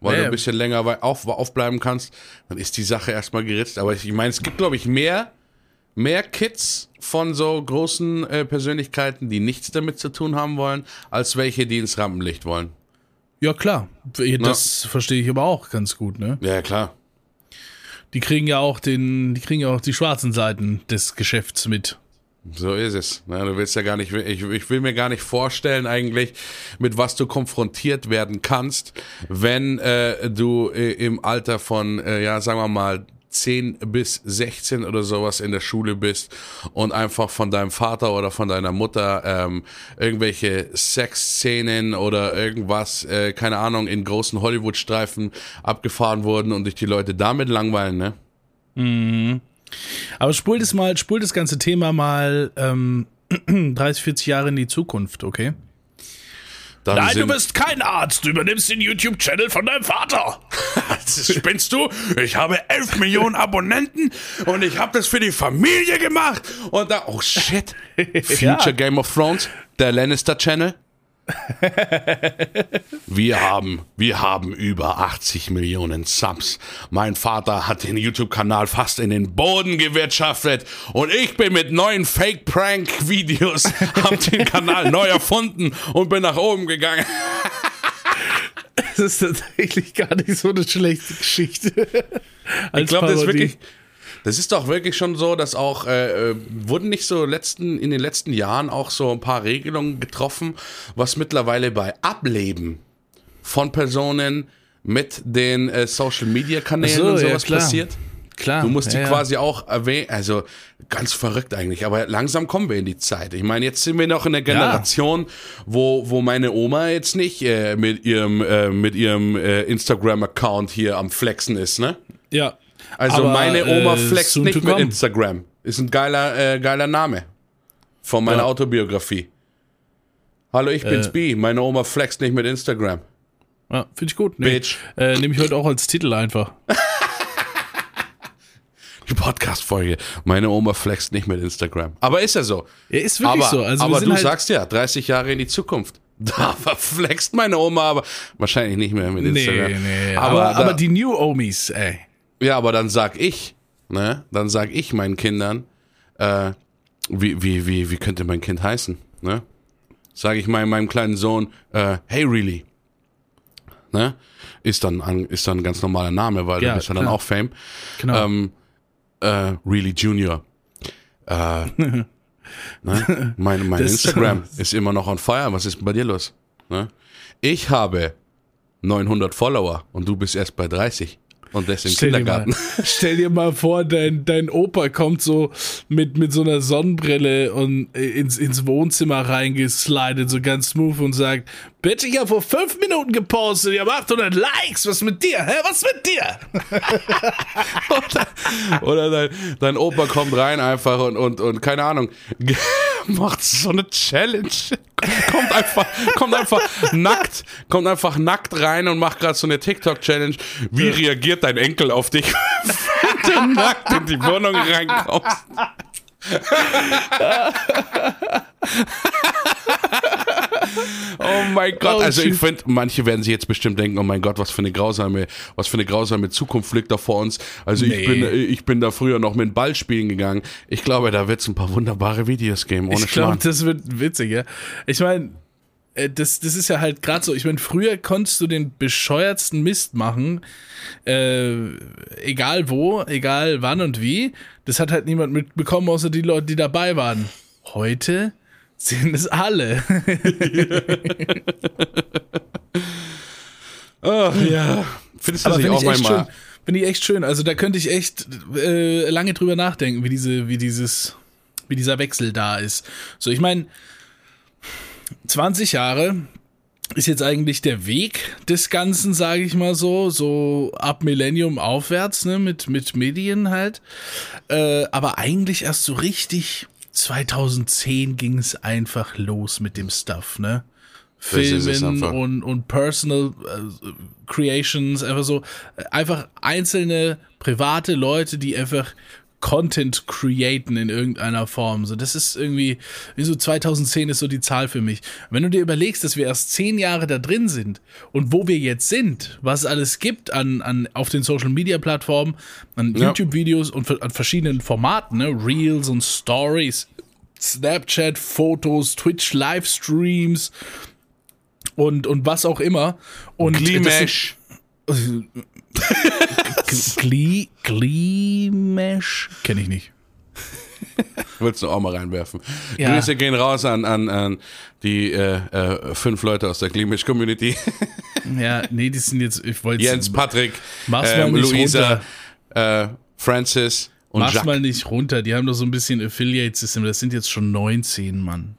weil ja, du ein bisschen länger auf, aufbleiben kannst, dann ist die Sache erstmal geritzt. Aber ich, ich meine, es gibt, glaube ich, mehr mehr Kids von so großen äh, Persönlichkeiten, die nichts damit zu tun haben wollen, als welche, die ins Rampenlicht wollen. Ja, klar. Das verstehe ich aber auch ganz gut, ne? Ja, klar. Die kriegen ja auch den, die kriegen ja auch die schwarzen Seiten des Geschäfts mit. So ist es. Ja, du willst ja gar nicht, ich, ich will mir gar nicht vorstellen eigentlich, mit was du konfrontiert werden kannst, wenn äh, du äh, im Alter von, äh, ja, sagen wir mal, 10 bis 16 oder sowas in der Schule bist und einfach von deinem Vater oder von deiner Mutter ähm, irgendwelche Sexszenen oder irgendwas, äh, keine Ahnung, in großen Hollywood-Streifen abgefahren wurden und dich die Leute damit langweilen, ne? Mhm. Aber spul das mal, spul das ganze Thema mal ähm, 30, 40 Jahre in die Zukunft, okay? Dann Nein, du bist kein Arzt. Du übernimmst den YouTube-Channel von deinem Vater. Spinnst du? Ich habe 11 Millionen Abonnenten und ich habe das für die Familie gemacht. Und da, oh shit. Future Ja. Game of Thrones, der Lannister Channel. Wir haben, wir haben über 80 Millionen Subs. Mein Vater hat den YouTube-Kanal fast in den Boden gewirtschaftet und ich bin mit neuen Fake-Prank-Videos, hab den Kanal neu erfunden und bin nach oben gegangen. Das ist tatsächlich gar nicht so eine schlechte Geschichte. Ich glaube, das ist wirklich. Das ist doch wirklich schon so, dass auch äh, äh, wurden nicht so letzten in den letzten Jahren auch so ein paar Regelungen getroffen, was mittlerweile bei Ableben von Personen mit den äh, Social Media Kanälen so, und ja, sowas klar. passiert. Klar. Du musst die ja, ja. quasi auch erwähnen, also ganz verrückt eigentlich, aber langsam kommen wir in die Zeit. Ich meine, jetzt sind wir noch in der Generation, wo, wo meine Oma jetzt nicht äh, mit ihrem, äh, mit ihrem äh, Instagram-Account hier am Flexen ist, ne? Ja. Also Aber, meine Oma äh, flext soon nicht mit. Instagram. Ist ein geiler, äh, geiler Name. Von meiner Ja. Autobiografie. Hallo, ich bin's Äh. B. Meine Oma flext nicht mit Instagram. Ja, finde ich gut. Nee. Bitch. Äh, Nehme ich heute auch als Titel einfach. Die Podcast-Folge. Meine Oma flext nicht mit Instagram. Aber ist ja so. Ja, ist wirklich aber so. Also aber du halt, sagst ja, 30 Jahre in die Zukunft. Da verflext meine Oma, aber wahrscheinlich nicht mehr mit Nee, Instagram. nee. Aber, Aber, da, aber die New Omis, ey. Ja, aber dann sag ich, ne, dann sag ich meinen Kindern, äh, wie, wie, wie, wie könnte mein Kind heißen, ne? Sag ich mal meinem kleinen Sohn, äh, hey really, ne? Ist dann, an, ist dann ein ganz normaler Name, weil Ja, du bist ja dann auch Fame. Genau. Ähm, äh, really Junior. Äh, ne? Mein, mein Das- Instagram ist immer noch on fire. Was ist denn bei dir los? Ne? Ich habe 900 Follower und du bist erst bei 30. Und im Stell dir, mal, Kindergarten. stell dir mal vor, dein, dein Opa kommt so mit, mit so einer Sonnenbrille und äh, ins, ins Wohnzimmer reingeslidet, so ganz smooth und sagt, bitte, ich habe vor fünf Minuten gepostet, ihr habt 800 Likes, was mit dir? Hä? Was mit dir? Oder dein, dein Opa kommt rein einfach und, und, und keine Ahnung, macht so eine Challenge. Kommt einfach, kommt einfach nackt, kommt einfach nackt rein und macht gerade so eine TikTok-Challenge. Wie reagiert dein Enkel auf dich, wenn du nackt in die Wohnung reinkommst? Oh mein Gott, Oh, also ich finde, manche werden sich jetzt bestimmt denken, oh mein Gott, was für eine grausame, was für eine grausame Zukunft liegt da vor uns. Also ich Nee. bin, ich bin da früher noch mit dem Ball spielen gegangen. Ich glaube, da wird es ein paar wunderbare Videos geben, ohne ich glaube, das wird witzig, ja. Ich meine, das, das ist ja halt gerade so. Ich meine, früher konntest du den bescheuertsten Mist machen, äh, egal wo, egal wann und wie. Das hat halt niemand mitbekommen, außer die Leute, die dabei waren. Heute sind es alle. Ach, ja. Findest du Aber das nicht finde auch manchmal? Finde ich echt schön. Also da könnte ich echt äh, lange drüber nachdenken, wie diese, wie dieses, wie dieser Wechsel da ist. So, ich meine, 20 Jahre ist jetzt eigentlich der Weg des Ganzen, sage ich mal so, so ab Millennium aufwärts, ne, mit, mit Medien halt. Äh, aber eigentlich erst so richtig 2010 ging es einfach los mit dem Stuff, ne? Filmen und, und Personal äh, Creations, einfach so, äh, einfach einzelne private Leute, die einfach Content createn in irgendeiner Form. So, das ist irgendwie, wie so 2010 ist so die Zahl für mich. Wenn du dir überlegst, dass wir erst zehn Jahre da drin sind und wo wir jetzt sind, was es alles gibt an, an, auf den Social Media Plattformen, an Ja. YouTube-Videos und an verschiedenen Formaten, ne? Reels und Stories, Snapchat, Fotos, Twitch, Livestreams und, und was auch immer. Und Glimesh. Glee, Gleemesh? Kenne ich nicht. Willst du auch mal reinwerfen. Ja. Grüße gehen raus an, an, an die äh, äh, fünf Leute aus der Glimesh-Community. Ja, nee, die sind jetzt, ich wollte Jens, Patrick, ähm, Luisa, äh, Francis und Mach's Jacques. mal nicht runter, die haben doch so ein bisschen Affiliate-System, das sind jetzt schon 19, Mann.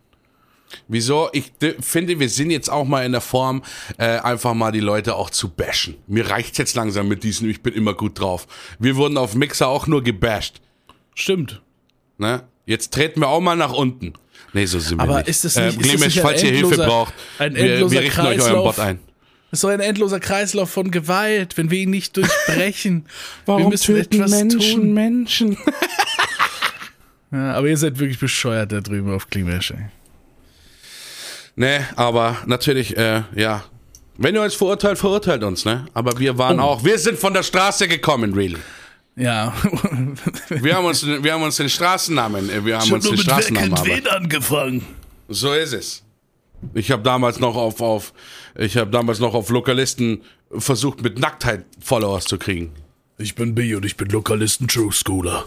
Wieso? Ich finde, wir sind jetzt auch mal in der Form, äh, einfach mal die Leute auch zu bashen. Mir reicht's jetzt langsam mit diesen, ich bin immer gut drauf. Wir wurden auf Mixer auch nur gebasht. Stimmt. Ne? Jetzt treten wir auch mal nach unten. Nee, so sind wir Aber nicht. ist das nicht- ist das Glimesh, nicht ein falls ihr Hilfe endloser- braucht, ein wir, endloser wir richten euch euren Kreislauf? Bot ein. Das ist doch ein endloser Kreislauf von Gewalt, wenn wir ihn nicht durchbrechen. wir müssen etwas tun. Menschen? Ja, aber ihr seid wirklich bescheuert da drüben auf Klimasch, ey. Nee, aber natürlich, äh, ja. Wenn ihr uns verurteilt, verurteilt uns, ne? Aber wir waren Oh. auch, wir sind von der Straße gekommen, really. Ja. Wir haben uns, wir haben uns den Straßennamen, äh, wir haben uns den mit Straßennamen. Wen angefangen. So ist es. Ich habe damals noch auf, auf ich habe damals noch auf Lokalisten versucht, mit Nacktheit Followers zu kriegen. Ich bin B und ich bin Lokalisten True Schooler.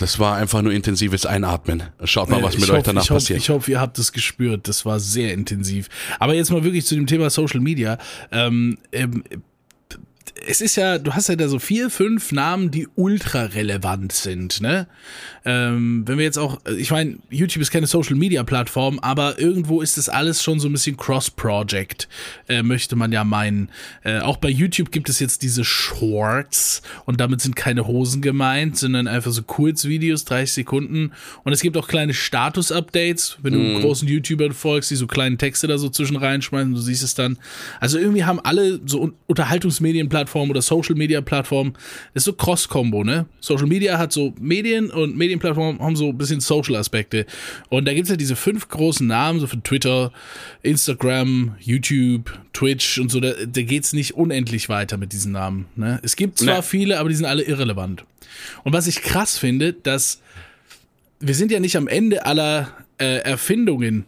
Das war einfach nur intensives Einatmen. Schaut mal, was mit ich euch hoffe, danach ich hoffe, passiert. Ich hoffe, ihr habt es gespürt. Das war sehr intensiv. Aber jetzt mal wirklich zu dem Thema Social Media. Ähm, ähm, es ist ja, du hast ja da so vier, fünf Namen, die ultra relevant sind, ne? Ähm, wenn wir jetzt auch, ich meine, YouTube ist keine Social Media Plattform, aber irgendwo ist das alles schon so ein bisschen Cross-Project, äh, möchte man ja meinen. Äh, auch bei YouTube gibt es jetzt diese Shorts und damit sind keine Hosen gemeint, sondern einfach so Kurzvideos, 30 Sekunden. Und es gibt auch kleine Status-Updates, wenn du großen YouTubern folgst, die so kleine Texte da so zwischen reinschmeißen, du siehst es dann. Also irgendwie haben alle so Un- Unterhaltungsmedienplattformen oder Social-Media-Plattformen, das ist so Cross-Combo, ne? Social Media hat so Medien und Medienplattformen haben so ein bisschen Social-Aspekte. Und da gibt's ja diese fünf großen Namen, so für Twitter, Instagram, YouTube, Twitch und so, da, da geht's nicht unendlich weiter mit diesen Namen. Ne? Es gibt zwar Nee. viele, aber die sind alle irrelevant. Und was ich krass finde, dass wir sind ja nicht am Ende aller äh, Erfindungen.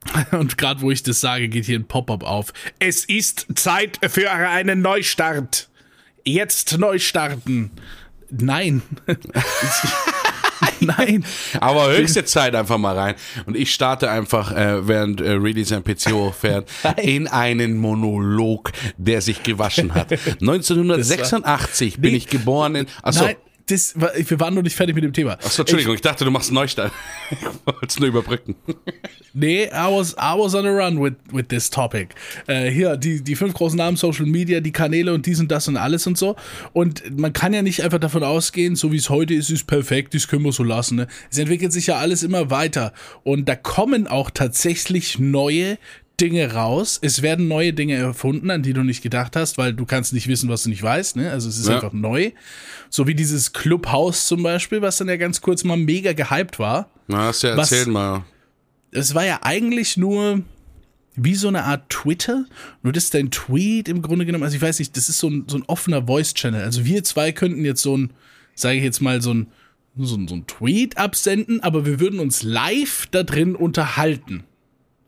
Und gerade wo ich das sage, geht hier ein Pop-up auf. Es ist Zeit für einen Neustart. Jetzt neu starten. Nein. Nein. Aber höchste Zeit einfach mal rein. Und ich starte einfach, äh, während äh, Reedy sein PC hochfährt, in einen Monolog, der sich gewaschen hat. 1986 bin Nee. ich geboren in. Achso, Nein, das wir waren noch nicht fertig mit dem Thema. achso Entschuldigung, ich dachte, du machst einen Neustart. Ich wollte es nur überbrücken. Nee, I was, I was on a run with, with this topic. Äh, hier, die, die fünf großen Namen, Social Media, die Kanäle und dies und das und alles und so. Und man kann ja nicht einfach davon ausgehen, so wie es heute ist, ist perfekt, das können wir so lassen. Ne? Es entwickelt sich ja alles immer weiter. Und da kommen auch tatsächlich neue Dinge raus. Es werden neue Dinge erfunden, an die du nicht gedacht hast, weil du kannst nicht wissen, was du nicht weißt. Ne? Also es ist Ja. einfach neu. So wie dieses Clubhouse zum Beispiel, was dann ja ganz kurz mal mega gehypt war Na, hast du ja Was- erzählt mal. es war ja eigentlich nur wie so eine Art Twitter, nur das ist dein Tweet im Grunde genommen, also ich weiß nicht, das ist so ein, so ein offener Voice-Channel. Also wir zwei könnten jetzt so ein, sage ich jetzt mal, so ein, so ein, so ein Tweet absenden, aber wir würden uns live da drin unterhalten.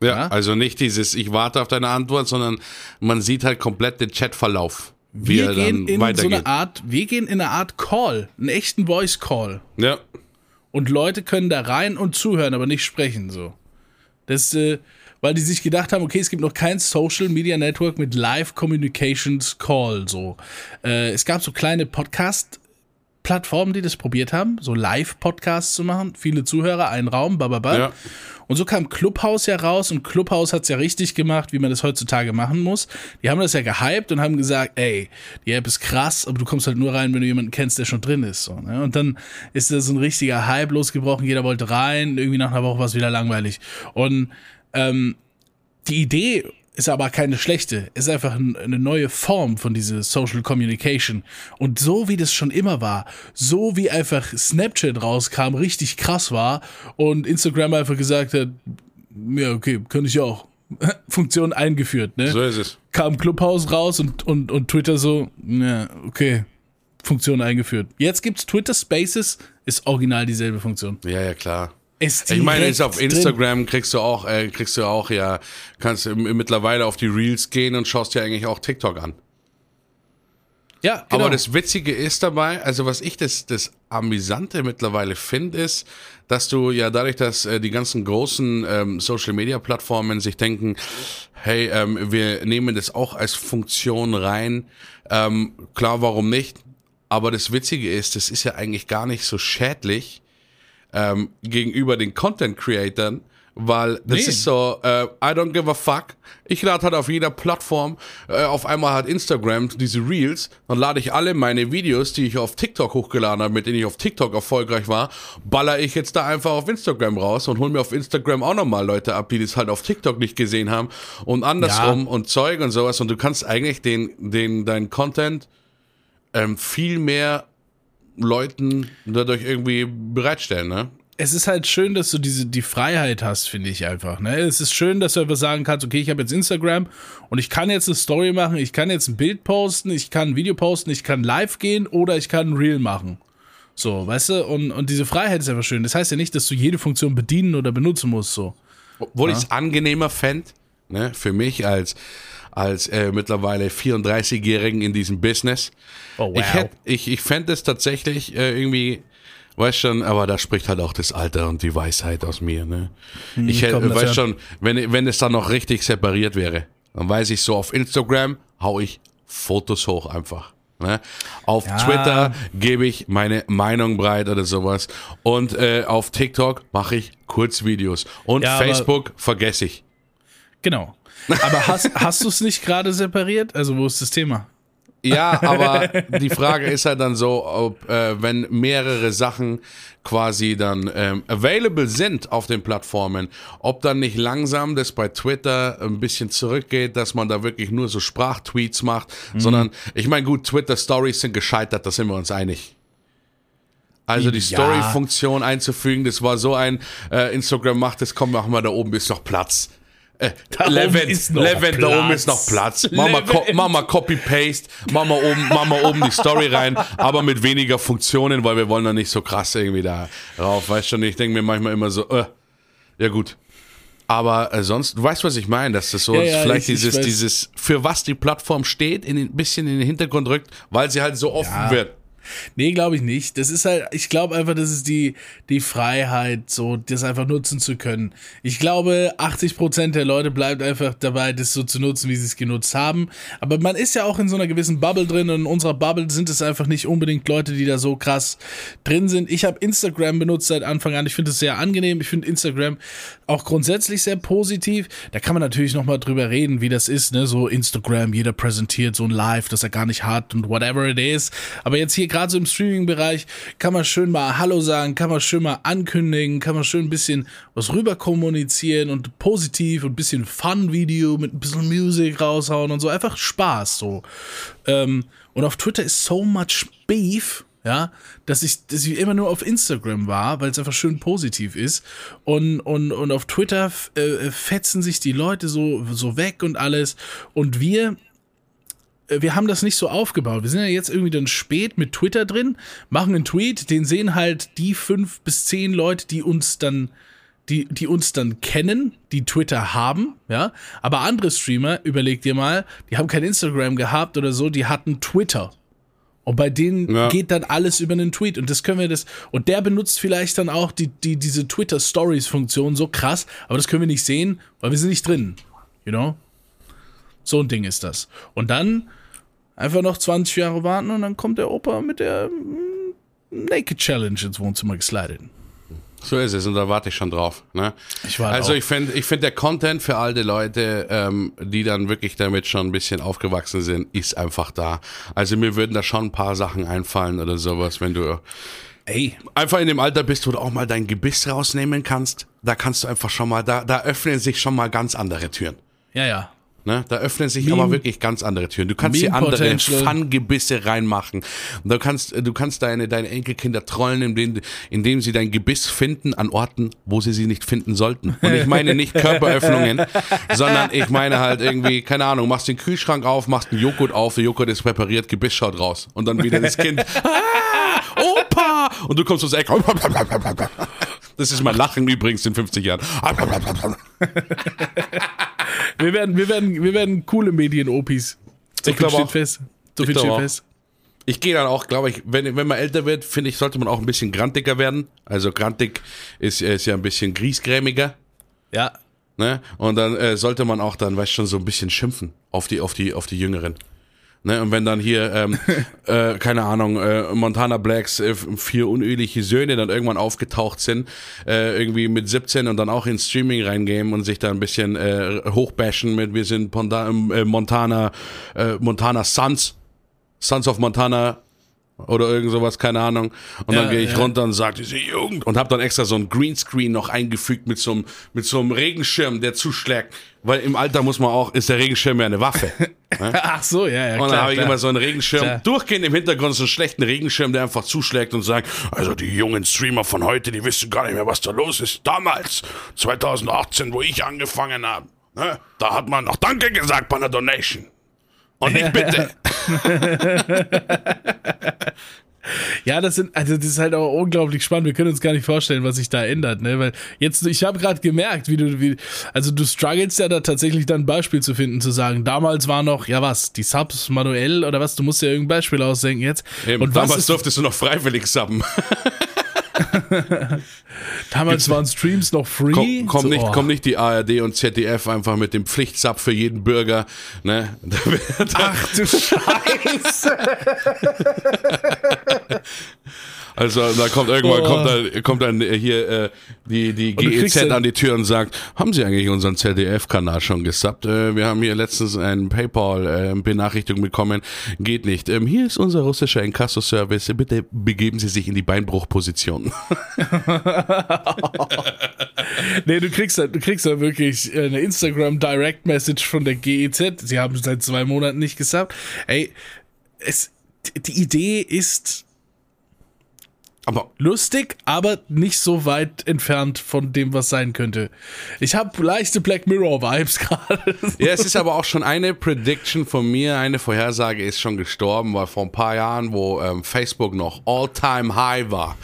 Ja, Ja? also nicht dieses, ich warte auf deine Antwort, sondern man sieht halt komplett den Chatverlauf, wie Wir er gehen dann in so weitergeht. eine Art, wir gehen in eine Art Call, einen echten Voice-Call. ja. Und Leute können da rein und zuhören, aber nicht sprechen so. Das, äh, weil die sich gedacht haben, okay, es gibt noch kein Social Media Network mit Live Communications Call so. Äh, es gab so kleine Podcast Plattformen, die das probiert haben, so Live-Podcasts zu machen, viele Zuhörer, ein Raum, bababa. Ja. Und so kam Clubhouse ja raus und Clubhouse hat's ja richtig gemacht, wie man das heutzutage machen muss. Die haben das ja gehypt und haben gesagt, ey, die App ist krass, aber du kommst halt nur rein, wenn du jemanden kennst, der schon drin ist. So, ne? Und dann ist da so ein richtiger Hype losgebrochen, jeder wollte rein, irgendwie nach einer Woche war es wieder langweilig. Und ähm, die Idee ist aber keine schlechte. Ist einfach eine neue Form von dieser Social Communication. Und so wie das schon immer war, so wie einfach Snapchat rauskam, richtig krass war und Instagram einfach gesagt hat, ja, okay, könnte ich auch. Funktion eingeführt, ne? So ist es. Kam Clubhouse raus und, und, und Twitter so, ja, okay, Funktion eingeführt. Jetzt gibt's Twitter Spaces, ist original dieselbe Funktion. Ja, ja, klar. Ist Ich meine, jetzt direkt auf Instagram kriegst du auch, äh, kriegst du auch ja, kannst mittlerweile auf die Reels gehen und schaust dir eigentlich auch TikTok an. Drin. Ja, genau. Aber das Witzige ist dabei, also was ich das, das Amüsante mittlerweile finde, ist, dass du ja dadurch, dass äh, die ganzen großen ähm, Social Media Plattformen sich denken, hey, ähm, wir nehmen das auch als Funktion rein, ähm, klar, warum nicht? Aber das Witzige ist, das ist ja eigentlich gar nicht so schädlich ähm, gegenüber den Content Creatern, weil das Nee. ist so, äh, I don't give a fuck. Ich lade halt auf jeder Plattform, äh, auf einmal hat Instagram diese Reels, dann lade ich alle meine Videos, die ich auf TikTok hochgeladen habe, mit denen ich auf TikTok erfolgreich war, baller ich jetzt da einfach auf Instagram raus und hol mir auf Instagram auch nochmal Leute ab, die das halt auf TikTok nicht gesehen haben und andersrum und Zeug und sowas und du kannst eigentlich den, den, deinen Content ähm, viel mehr Leuten dadurch irgendwie bereitstellen, ne? es ist halt schön, dass du diese die Freiheit hast, finde ich einfach. Ne? Es ist schön, dass du einfach sagen kannst, okay, ich habe jetzt Instagram und ich kann jetzt eine Story machen, ich kann jetzt ein Bild posten, ich kann ein Video posten, ich kann live gehen oder ich kann ein Reel machen. So, weißt du? Und, und diese Freiheit ist einfach schön. Das heißt ja nicht, dass du jede Funktion bedienen oder benutzen musst. So. Obwohl ich es angenehmer fände, ne, für mich als, als äh, mittlerweile 34-Jährigen in diesem Business. Oh, Ich, hätt, ich, ich fände es tatsächlich äh, irgendwie, weiß schon, aber da spricht halt auch das Alter und die Weisheit aus mir. Ne? Ich hätte, komm, weiß schon, wenn, wenn es dann noch richtig separiert wäre, dann weiß ich so, auf Instagram hau ich Fotos hoch einfach. Ne? Auf Ja. Twitter gebe ich meine Meinung breit oder sowas. Und äh, auf TikTok mache ich Kurzvideos. Und Ja, Facebook vergesse ich. Genau. Aber hast, hast du es nicht gerade separiert? Also, wo ist das Thema? Ja, aber die Frage ist halt dann so, ob äh, wenn mehrere Sachen quasi dann ähm, available sind auf den Plattformen, ob dann nicht langsam das bei Twitter ein bisschen zurückgeht, dass man da wirklich nur so Sprachtweets macht, sondern ich meine, gut, Twitter Stories sind gescheitert, da sind wir uns einig. Also die. Story-Funktion einzufügen, das war so ein äh, Instagram macht, das kommen wir mal da oben ist noch Platz. Äh, Levent, ist noch Levent, da oben ist noch Platz. Mal, co mal Copy-Paste, mach mal oben, mach mal oben die Story rein, aber mit weniger Funktionen, weil wir wollen da nicht so krass irgendwie da drauf. Weißt schon, ich denke mir manchmal immer so, äh, ja gut. Aber äh, sonst, du weißt, was ich meine, dass das so Ja, ja, vielleicht ich- ich dieses, weiß. dieses, für was die Plattform steht, in ein bisschen in den Hintergrund rückt, weil sie halt so offen Ja. wird. Nee, glaube ich nicht. Das ist halt, ich glaube einfach, das ist die, die Freiheit, so, das einfach nutzen zu können. Ich glaube, 80% der Leute bleibt einfach dabei, das so zu nutzen, wie sie es genutzt haben. Aber man ist ja auch in so einer gewissen Bubble drin und in unserer Bubble sind es einfach nicht unbedingt Leute, die da so krass drin sind. Ich habe Instagram benutzt seit Anfang an. Ich finde es sehr angenehm. Ich finde Instagram auch grundsätzlich sehr positiv. Da kann man natürlich nochmal drüber reden, wie das ist, ne? So Instagram, jeder präsentiert so ein Live, das er gar nicht hat und whatever it is. Aber jetzt hier gerade so im Streaming-Bereich kann man schön mal Hallo sagen, kann man schön mal ankündigen, kann man schön ein bisschen was rüber kommunizieren und positiv und ein bisschen Fun-Video mit ein bisschen Musik raushauen und so. Einfach Spaß so. Ähm, und auf Twitter ist so much beef, ja, dass ich, dass ich immer nur auf Instagram war, weil es einfach schön positiv ist. Und, und, und auf Twitter äh, fetzen sich die Leute so, so weg und alles. Und wir, wir haben das nicht so aufgebaut. Wir sind ja jetzt irgendwie dann spät mit Twitter drin, machen einen Tweet, den sehen halt die fünf bis zehn Leute, die uns dann die, die uns dann kennen, die Twitter haben, ja. Aber andere Streamer, überleg dir mal, die haben kein Instagram gehabt oder so, die hatten Twitter. Und bei denen Ja. geht dann alles über einen Tweet. Und das können wir das. Und der benutzt vielleicht dann auch die, die, diese Twitter Stories Funktion so krass, aber das können wir nicht sehen, weil wir sind nicht drin. You know? So ein Ding ist das. Und dann einfach noch 20 Jahre warten und dann kommt der Opa mit der mm, Naked Challenge ins Wohnzimmer geslidet. So ist es und da warte ich schon drauf. Ne? Ich warte also auch. ich finde, ich finde der Content für alte Leute, ähm, die dann wirklich damit schon ein bisschen aufgewachsen sind, ist einfach da. Also mir würden da schon ein paar Sachen einfallen oder sowas, wenn du Ey, einfach in dem Alter bist, wo du auch mal dein Gebiss rausnehmen kannst. Da kannst du einfach schon mal, da, da öffnen sich schon mal ganz andere Türen. ja, ja. Ne? Da öffnen sich Meme- aber wirklich ganz andere Türen. Du kannst hier andere Potential. Fun-Gebisse reinmachen. Du kannst, du kannst deine, deine Enkelkinder trollen, indem, indem sie dein Gebiss finden an Orten, wo sie sie nicht finden sollten. Und ich meine nicht Körperöffnungen, sondern ich meine halt irgendwie, keine Ahnung, machst den Kühlschrank auf, machst einen Joghurt auf, der Joghurt ist präpariert, Gebiss schaut raus. Und dann wieder das Kind, ah, Opa! Und du kommst ums Eck. Das ist mein Lachen übrigens in 50 Jahren. Wir werden, wir werden, wir werden coole Medien-Opis. So Ich viel glaub steht auch. fest. So Ich viel steht auch. fest. Ich gehe dann auch, glaube ich, wenn, wenn man älter wird, finde ich, sollte man auch ein bisschen grantiger werden. Also grantig ist, ist ja ein bisschen griesgrämiger. Ja. Ne? Und dann äh, sollte man auch dann, weißt schon, so ein bisschen schimpfen auf die, auf die, auf die Jüngeren. Ne? Und wenn dann hier, ähm, äh, keine Ahnung, äh, Montana Blacks äh, vier uneheliche Söhne dann irgendwann aufgetaucht sind, äh, irgendwie mit 17 und dann auch ins Streaming reingehen und sich da ein bisschen äh, hochbashen mit, wir sind Ponda äh, Montana, äh, Montana Sons, Sons of Montana oder irgend sowas, keine Ahnung. Und Ja, dann gehe ich ja. runter und sage, diese Jugend. Und habe dann extra so ein Greenscreen noch eingefügt mit so einem, mit so einem Regenschirm, der zuschlägt. Weil im Alter muss man auch, ist der Regenschirm ja eine Waffe. Ach so, ja, ja. Und dann habe ich immer so einen Regenschirm, Klar. durchgehend im Hintergrund so einen schlechten Regenschirm, der einfach zuschlägt und sagt, also die jungen Streamer von heute, die wissen gar nicht mehr, was da los ist. Damals, 2018, wo ich angefangen habe, ne, da hat man noch Danke gesagt bei einer Donation. Und nicht bitte. Ja, das sind, also das ist halt auch unglaublich spannend. Wir können uns gar nicht vorstellen, was sich da ändert, ne? Weil jetzt, ich habe gerade gemerkt, wie du, wie, also du struggles ja da tatsächlich dann ein Beispiel zu finden, zu sagen, damals war noch, ja was, die Subs manuell oder was, du musst ja irgendein Beispiel ausdenken jetzt. Eben, Und was damals ist, durftest du noch freiwillig subben. damals waren Streams noch free. Komm, komm, So, nicht, oh. komm nicht die ARD und ZDF einfach mit dem Pflichtsub für jeden Bürger. Ne? Da Ach du Scheiße. Also da kommt irgendwann Oh. kommt dann, kommt dann äh, hier äh, die, die GEZ an die Tür und sagt, haben Sie eigentlich unseren ZDF-Kanal schon gesubbt? Äh, wir haben hier letztens eine PayPal-Benachrichtigung bekommen. Geht nicht. Ähm, hier ist unser russischer Inkasso-Service. Bitte begeben Sie sich in die Beinbruchposition. Nee, du kriegst da, du kriegst da wirklich äh, eine Instagram Direct Message von der GEZ. Sie haben seit zwei Monaten nicht gesagt. Ey, es, die Idee ist Aber lustig, aber nicht so weit entfernt von dem, was sein könnte. Ich habe leichte Black Mirror Vibes gerade. Ja, es ist aber auch schon eine Prediction von mir, eine Vorhersage ist schon gestorben, weil vor ein paar Jahren, wo ähm, Facebook noch All-Time-High war,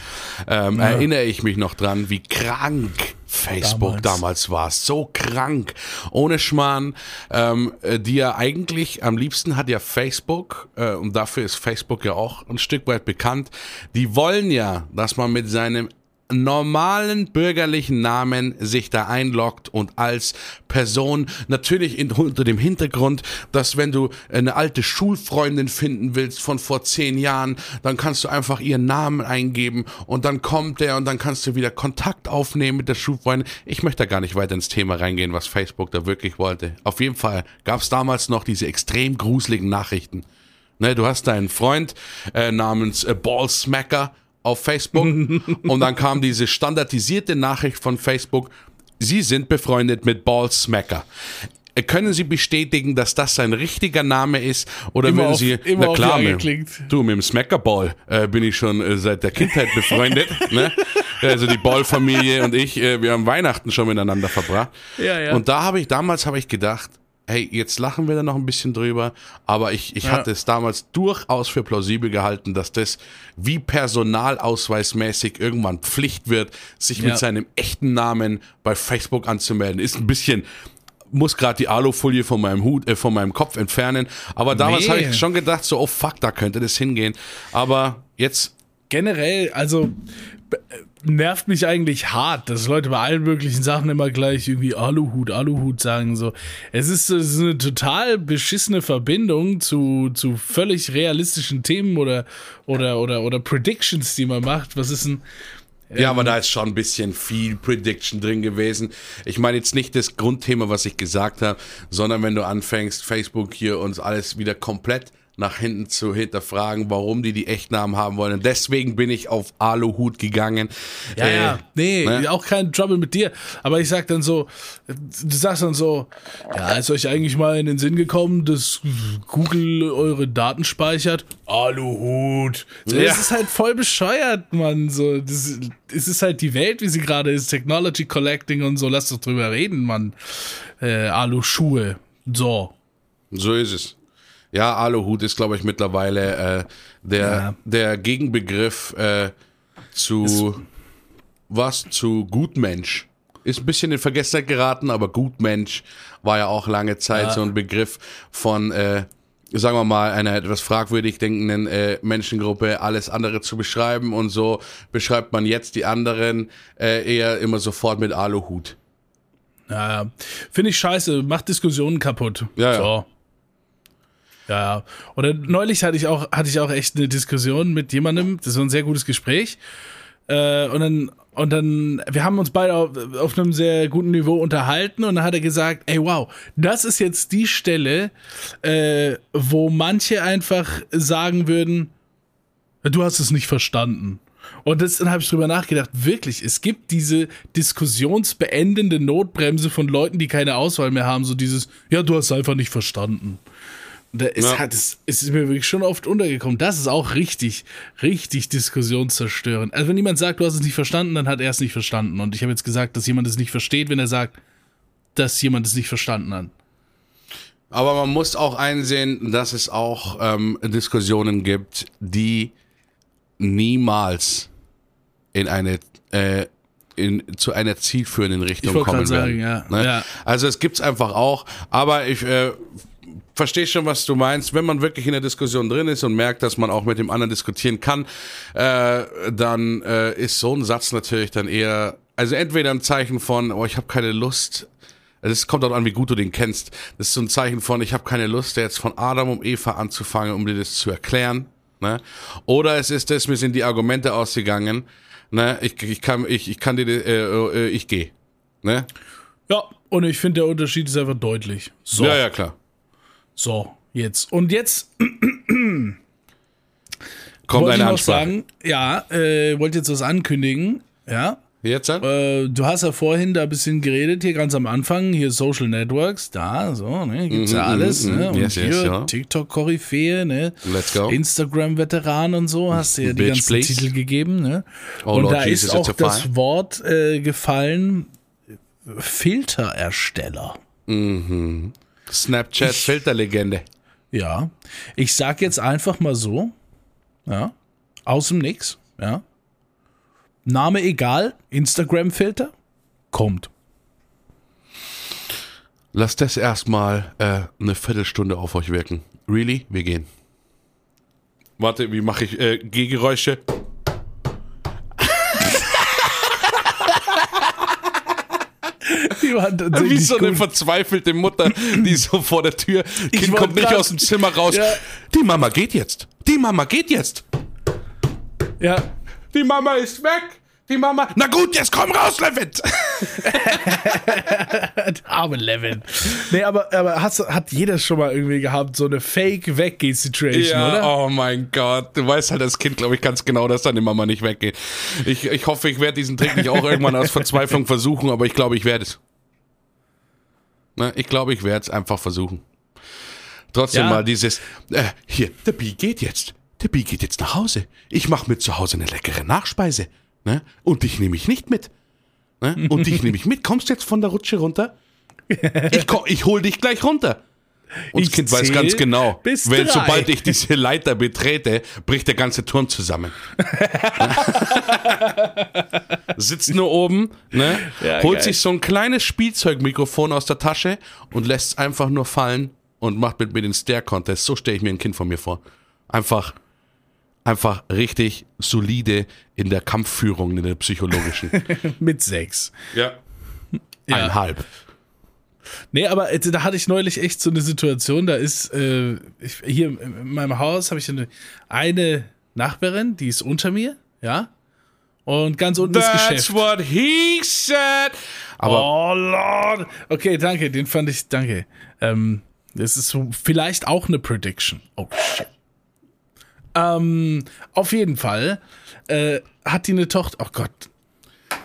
ähm, erinnere ich mich noch dran, wie krank Facebook damals, Damals. war. So krank. Ohne Schmarrn, ähm, äh, die ja eigentlich, am liebsten hat ja Facebook, äh, und dafür ist Facebook ja auch ein Stück weit bekannt, die wollen ja, dass man mit seinem normalen bürgerlichen Namen sich da einloggt und als Person natürlich in, unter dem Hintergrund, dass wenn du eine alte Schulfreundin finden willst von vor zehn Jahren, dann kannst du einfach ihren Namen eingeben und dann kommt der und dann kannst du wieder Kontakt aufnehmen mit der Schulfreundin. Ich möchte da gar nicht weiter ins Thema reingehen, was Facebook da wirklich wollte. Auf jeden Fall gab es damals noch diese extrem gruseligen Nachrichten. Ne, du hast deinen Freund äh, namens äh, Ballsmacker auf Facebook und dann kam diese standardisierte Nachricht von Facebook, Sie sind befreundet mit Ballsmacker. Äh, Können Sie bestätigen, dass das sein richtiger Name ist? Oder Immer würden auf- Sie, immer auf Ja mit- du, mit dem Smackerball äh, bin ich schon äh, seit der Kindheit befreundet. ne? Also die Ball-Familie und ich, äh, wir haben Weihnachten schon miteinander verbracht. Ja, ja. Und da habe ich, damals habe ich gedacht, hey, jetzt lachen wir da noch ein bisschen drüber, aber ich, ich hatte es damals durchaus für plausibel gehalten, dass das wie personalausweismäßig irgendwann Pflicht wird, sich Ja. mit seinem echten Namen bei Facebook anzumelden. Ist ein bisschen muss gerade die Alufolie von meinem Hut, äh, von meinem Kopf entfernen. Aber damals Nee. habe ich schon gedacht, so, oh fuck, da könnte das hingehen. Aber jetzt, Generell, also nervt mich eigentlich hart, dass Leute bei allen möglichen Sachen immer gleich irgendwie Aluhut, Aluhut sagen. So, es ist, es ist eine total beschissene Verbindung zu, zu völlig realistischen Themen oder oder oder oder Predictions, die man macht. Was ist ein ja, aber da ist schon ein bisschen viel Prediction drin gewesen. Ich meine jetzt nicht das Grundthema, was ich gesagt habe, sondern wenn du anfängst, Facebook hier uns alles wieder komplett nach hinten zu hinterfragen, warum die die Echtnamen haben wollen. Und deswegen bin ich auf Aluhut gegangen. Ja, Äh, ja, nee, ne? auch kein Trouble mit dir. Aber ich sag dann so, du sagst dann so, ja, ist euch eigentlich mal in den Sinn gekommen, dass Google eure Daten speichert? Aluhut. So, Ja. Das ist halt voll bescheuert, Mann. So, das, es ist halt die Welt, wie sie gerade ist, Technology Collecting und so. Lass doch drüber reden, Mann. Äh, Aluschuhe. So. So ist es. Ja, Aluhut ist, glaube ich, mittlerweile äh, der, Ja. der Gegenbegriff äh, zu was? Zu Gutmensch. Ist ein bisschen in Vergessenheit geraten, aber Gutmensch war ja auch lange Zeit Ja. so ein Begriff von, äh, sagen wir mal, einer etwas fragwürdig denkenden äh, Menschengruppe, alles andere zu beschreiben und so beschreibt man jetzt die anderen äh, eher immer sofort mit Aluhut. Ja. Finde ich scheiße, macht Diskussionen kaputt. Ja. so. Ja, ja. Oder neulich hatte ich auch, hatte ich auch echt eine Diskussion mit jemandem, das war ein sehr gutes Gespräch. Äh, und dann, und dann, wir haben uns beide auf, auf einem sehr guten Niveau unterhalten und dann hat er gesagt, ey wow, das ist jetzt die Stelle, äh, wo manche einfach sagen würden, du hast es nicht verstanden. Und das, dann habe ich drüber nachgedacht, wirklich, es gibt diese diskussionsbeendende Notbremse von Leuten, die keine Auswahl mehr haben, so dieses, ja, du hast es einfach nicht verstanden. Da ist, Ja. halt, es es ist mir wirklich schon oft untergekommen. Das ist auch richtig, richtig diskussionszerstörend. Also wenn jemand sagt, du hast es nicht verstanden, dann hat er es nicht verstanden. Und ich habe jetzt gesagt, dass jemand es nicht versteht, wenn er sagt, dass jemand es nicht verstanden hat. Aber man muss auch einsehen, dass es auch ähm, Diskussionen gibt, die niemals in eine äh, in, zu einer zielführenden Richtung kommen gerade werden. sagen, ja. Ne? Ja. Also es gibt's einfach auch, aber ich äh, verstehe schon, was du meinst. Wenn man wirklich in der Diskussion drin ist und merkt, dass man auch mit dem anderen diskutieren kann, äh, dann äh, ist so ein Satz natürlich dann eher, also entweder ein Zeichen von, oh, ich habe keine Lust. Also Es kommt auch an, wie gut du den kennst. Das ist so ein Zeichen von, ich habe keine Lust, jetzt von Adam und Eva anzufangen, um dir das zu erklären. Ne? Oder es ist das, mir sind die Argumente ausgegangen. Ne? Ich, ich kann, ich, ich kann dir, äh, äh, ich gehe. Ne? Ja, und ich finde, der Unterschied ist einfach deutlich. So. Ja, ja, klar. So, jetzt. Und jetzt Kommt wollte ich eine noch Ansprache. sagen, ja, äh, wollte jetzt was ankündigen. Ja, Jetzt? Dann? äh, du hast ja vorhin da ein bisschen geredet, hier ganz am Anfang, hier Social Networks, da, so, ne, gibt's ja Mhm, alles, mhm, ne, und yes, hier yes, ja. TikTok-Koryphäe, ne, Let's go. Instagram-Veteran und so, hast du ja die Bitch, ganzen please. Titel gegeben, ne, Oh und Lord da Jesus, ist auch das. Wort äh, gefallen, Filterersteller. Snapchat Filterlegende. Ja, ich sag jetzt einfach mal so, ja, aus dem Nix, ja. Name egal, Instagram-Filter, kommt. Lasst das erstmal äh, eine Viertelstunde auf euch wirken. Really? Wir gehen. Warte, wie mache ich äh, Gehgeräusche? Wie so eine verzweifelte Mutter, die so vor der Tür, Kind wollt kommt nicht aus dem Zimmer raus. Ja. Die Mama geht jetzt. Die Mama geht jetzt. Ja, Die Mama ist weg. Die Mama. Na gut, jetzt komm raus, Levitt. arme Levin. Nee, aber, aber hast, hat jeder schon mal irgendwie gehabt, so eine Fake-Weggeh-Situation, oder? oh mein Gott. Du weißt halt als Kind, glaube ich, ganz genau, dass deine Mama nicht weggeht. Ich, ich hoffe, ich werde diesen Trick nicht auch irgendwann aus Verzweiflung versuchen, aber ich glaube, ich werde es. Ne, ich glaube, ich werde es einfach versuchen. Trotzdem Ja. mal dieses, äh, hier, der Bi geht jetzt. Der Bi geht jetzt nach Hause. Ich mache mir zu Hause eine leckere Nachspeise. Ne? Und dich nehme ich nicht mit. Ne? Und dich nehme ich mit. Kommst du jetzt von der Rutsche runter? Ich, komm, ich hol dich gleich runter. Und das Ich Kind weiß ganz genau, drei. sobald ich diese Leiter betrete, bricht der ganze Turm zusammen. Sitzt nur oben, ne? Ja, holt geil. sich so ein kleines Spielzeugmikrofon aus der Tasche und lässt es einfach nur fallen und macht mit mir den Stare-Contest. So stelle ich mir ein Kind von mir vor. Einfach, einfach richtig solide in der Kampfführung, in der psychologischen. Mit sechs. ja. Einhalb. Nee, aber äh, da hatte ich neulich echt so eine Situation, da ist, äh, ich, hier in meinem Haus habe ich eine, eine Nachbarin, die ist unter mir, ja, und ganz unten ist That's Geschäft. what he said. Aber oh Lord. Okay, danke, den fand ich, danke. Ähm, Das ist so vielleicht auch eine Prediction. Oh shit. Ähm, auf jeden Fall äh, hat die eine Tochter. Oh Gott.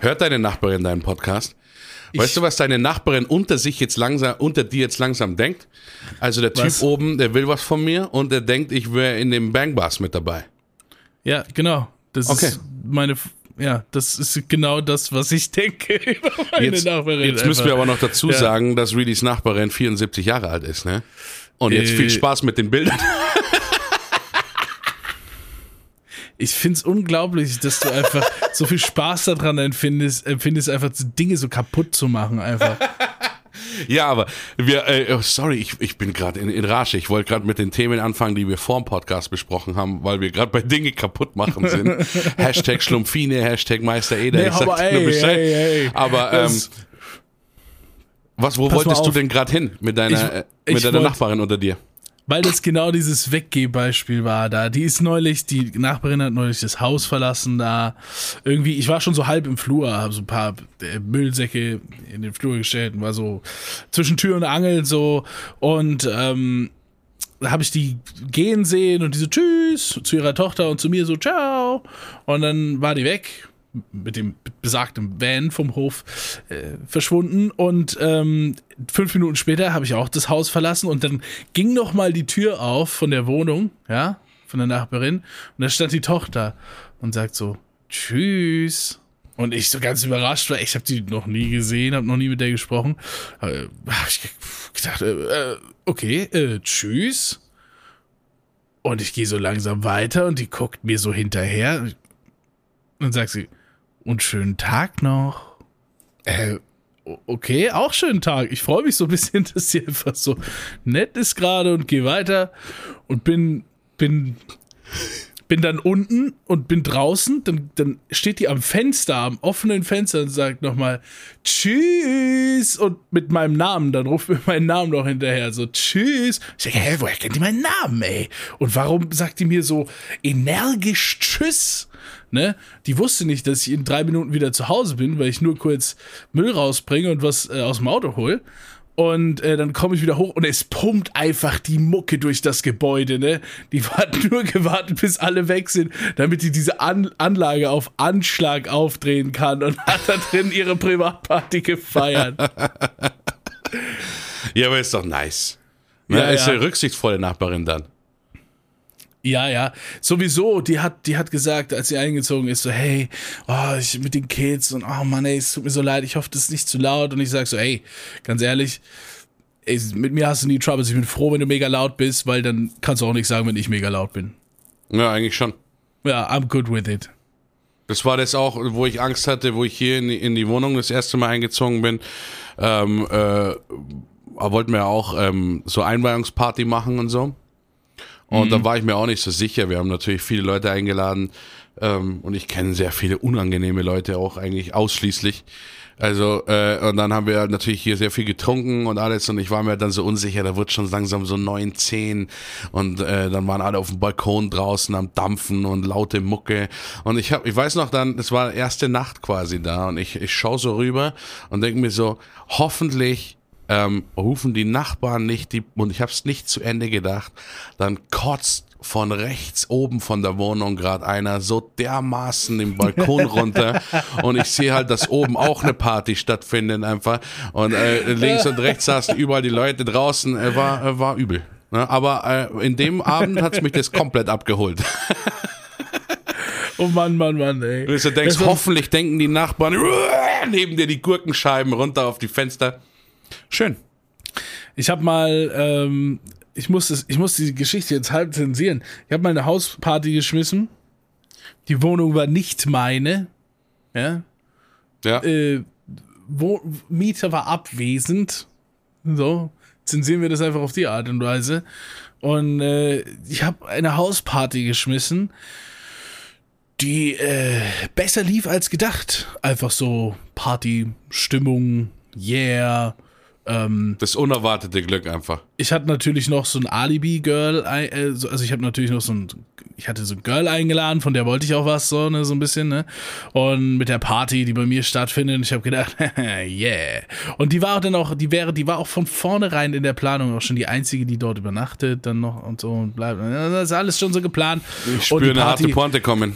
Hört deine Nachbarin deinen Podcast? Weißt du, was deine Nachbarin unter sich jetzt langsam, unter dir jetzt langsam denkt? Also der Typ Was? oben, der will was von mir und der denkt, ich wäre in dem Bang Bus mit dabei. Ja, genau. Das Okay. ist meine. Ja, das ist genau das, was ich denke über meine Jetzt, Nachbarin. jetzt müssen wir einfach. aber noch dazu Ja. sagen, dass Reedys Nachbarin 74 Jahre alt ist, ne? Und jetzt Äh. viel Spaß mit den Bildern. Ich finde es unglaublich, dass du einfach so viel Spaß daran empfindest, empfindest einfach Dinge so kaputt zu machen, einfach. Ja, aber wir, äh, oh, sorry, ich, ich bin gerade in, in Rage. Ich wollte gerade mit den Themen anfangen, die wir vor dem Podcast besprochen haben, weil wir gerade bei Dinge kaputt machen sind. Hashtag Schlumpfine, Hashtag Meister Eder. Nee, ich sag aber dir nur ey, Bescheid. ey, ey. Aber ähm, was, wo wolltest du denn gerade hin mit deiner, Ich- äh, mit deiner wollt- Nachbarin unter dir? Weil das genau dieses Weggeh-Beispiel war da. Die ist neulich, die Nachbarin hat neulich das Haus verlassen da. Irgendwie, ich war schon so halb im Flur, habe so ein paar äh, Müllsäcke in den Flur gestellt und war so zwischen Tür und Angel so. Und ähm, da habe ich die gehen sehen und die so Tschüss zu ihrer Tochter und zu mir so Ciao. Und dann war die weg mit dem besagten Van vom Hof äh, verschwunden. Und ähm, fünf Minuten später habe ich auch das Haus verlassen und dann ging noch mal die Tür auf von der Wohnung, ja, von der Nachbarin. Und da stand die Tochter und sagt so Tschüss. Und ich so ganz überrascht, weil ich habe die noch nie gesehen, habe noch nie mit der gesprochen, äh, habe ich ge- gedacht, äh, äh, okay, äh, Tschüss. Und ich gehe so langsam weiter und die guckt mir so hinterher. Und sagt sie, und schönen Tag noch. Äh, okay, auch schönen Tag. Ich freue mich so ein bisschen, dass sie einfach so nett ist gerade und gehe weiter und bin, bin, bin dann unten und bin draußen. Dann, dann steht die am Fenster, am offenen Fenster und sagt nochmal Tschüss und mit meinem Namen. Dann ruft mir meinen Namen noch hinterher. So Tschüss. Ich denke, hä, woher kennt die meinen Namen, ey? Und warum sagt die mir so energisch Tschüss? Ne? Die wusste nicht, dass ich in drei Minuten wieder zu Hause bin, weil ich nur kurz Müll rausbringe und was äh, aus dem Auto hole. Und äh, dann komme ich wieder hoch und es pumpt einfach die Mucke durch das Gebäude, ne? Die hat nur gewartet, bis alle weg sind, damit die diese An Anlage auf Anschlag aufdrehen kann und hat da drin ihre Privatparty gefeiert. Ja, aber ist doch nice. Ne? Ja, ist ja. eine rücksichtsvolle Nachbarin dann. Ja, ja. Sowieso, die hat, die hat gesagt, als sie eingezogen ist, so, hey, oh, ich mit den Kids und oh Mann, ey, es tut mir so leid, ich hoffe, das ist nicht zu laut. Und ich sag so, ey, ganz ehrlich, ey, mit mir hast du nie Troubles. Ich bin froh, wenn du mega laut bist, weil dann kannst du auch nicht sagen, wenn ich mega laut bin. Ja, eigentlich schon. Ja, I'm good with it. Das war das auch, wo ich Angst hatte, wo ich hier in die, in die Wohnung das erste Mal eingezogen bin. Ähm, äh, wollten wir auch ähm, so Einweihungsparty machen und so. Und da war ich mir auch nicht so sicher. Wir haben natürlich viele Leute eingeladen ähm, und ich kenne sehr viele unangenehme Leute auch eigentlich ausschließlich. Also, äh, und dann haben wir natürlich hier sehr viel getrunken und alles. Und ich war mir dann so unsicher, da wird schon langsam so neun, zehn. Und äh, dann waren alle auf dem Balkon draußen am Dampfen und laute Mucke. Und ich hab, ich weiß noch dann, das war erste Nacht quasi da. Und ich, ich schaue so rüber und denke mir so, hoffentlich ähm, rufen die Nachbarn nicht die, und ich habe es nicht zu Ende gedacht, dann kotzt von rechts oben von der Wohnung gerade einer so dermaßen den Balkon runter und ich sehe halt, dass oben auch eine Party stattfindet einfach und äh, links und rechts saßen überall die Leute draußen, äh, war, äh, war übel. Ne? Aber äh, in dem Abend hat's mich das komplett abgeholt. Oh Mann, Mann, Mann, ey. Du denkst, Das hoffentlich denken die Nachbarn, neben dir die Gurkenscheiben runter auf die Fenster. Schön. Ich habe mal, ähm, ich muss das, ich muss die Geschichte jetzt halb zensieren. Ich habe mal eine Hausparty geschmissen. Die Wohnung war nicht meine. Ja. Ja. Äh, Wo Mieter war abwesend. So. Zensieren wir das einfach auf die Art und Weise. Und äh, ich habe eine Hausparty geschmissen, die äh, besser lief als gedacht. Einfach so Party, Stimmung, yeah. Ähm, Das unerwartete Glück einfach. ich hatte natürlich noch so ein Alibi-Girl, äh, so- also ich habe natürlich noch so ein, ich hatte so ein Girl eingeladen, von der wollte ich auch was, so, ne, so ein bisschen, ne? Und mit der Party, die bei mir stattfindet, ich habe gedacht, yeah. Und die war auch dann auch, die wäre, die war auch von vornherein in der Planung auch schon die einzige, die dort übernachtet, dann noch und so und bleibt. Das ist alles schon so geplant. Ich spüre eine harte Pointe kommen.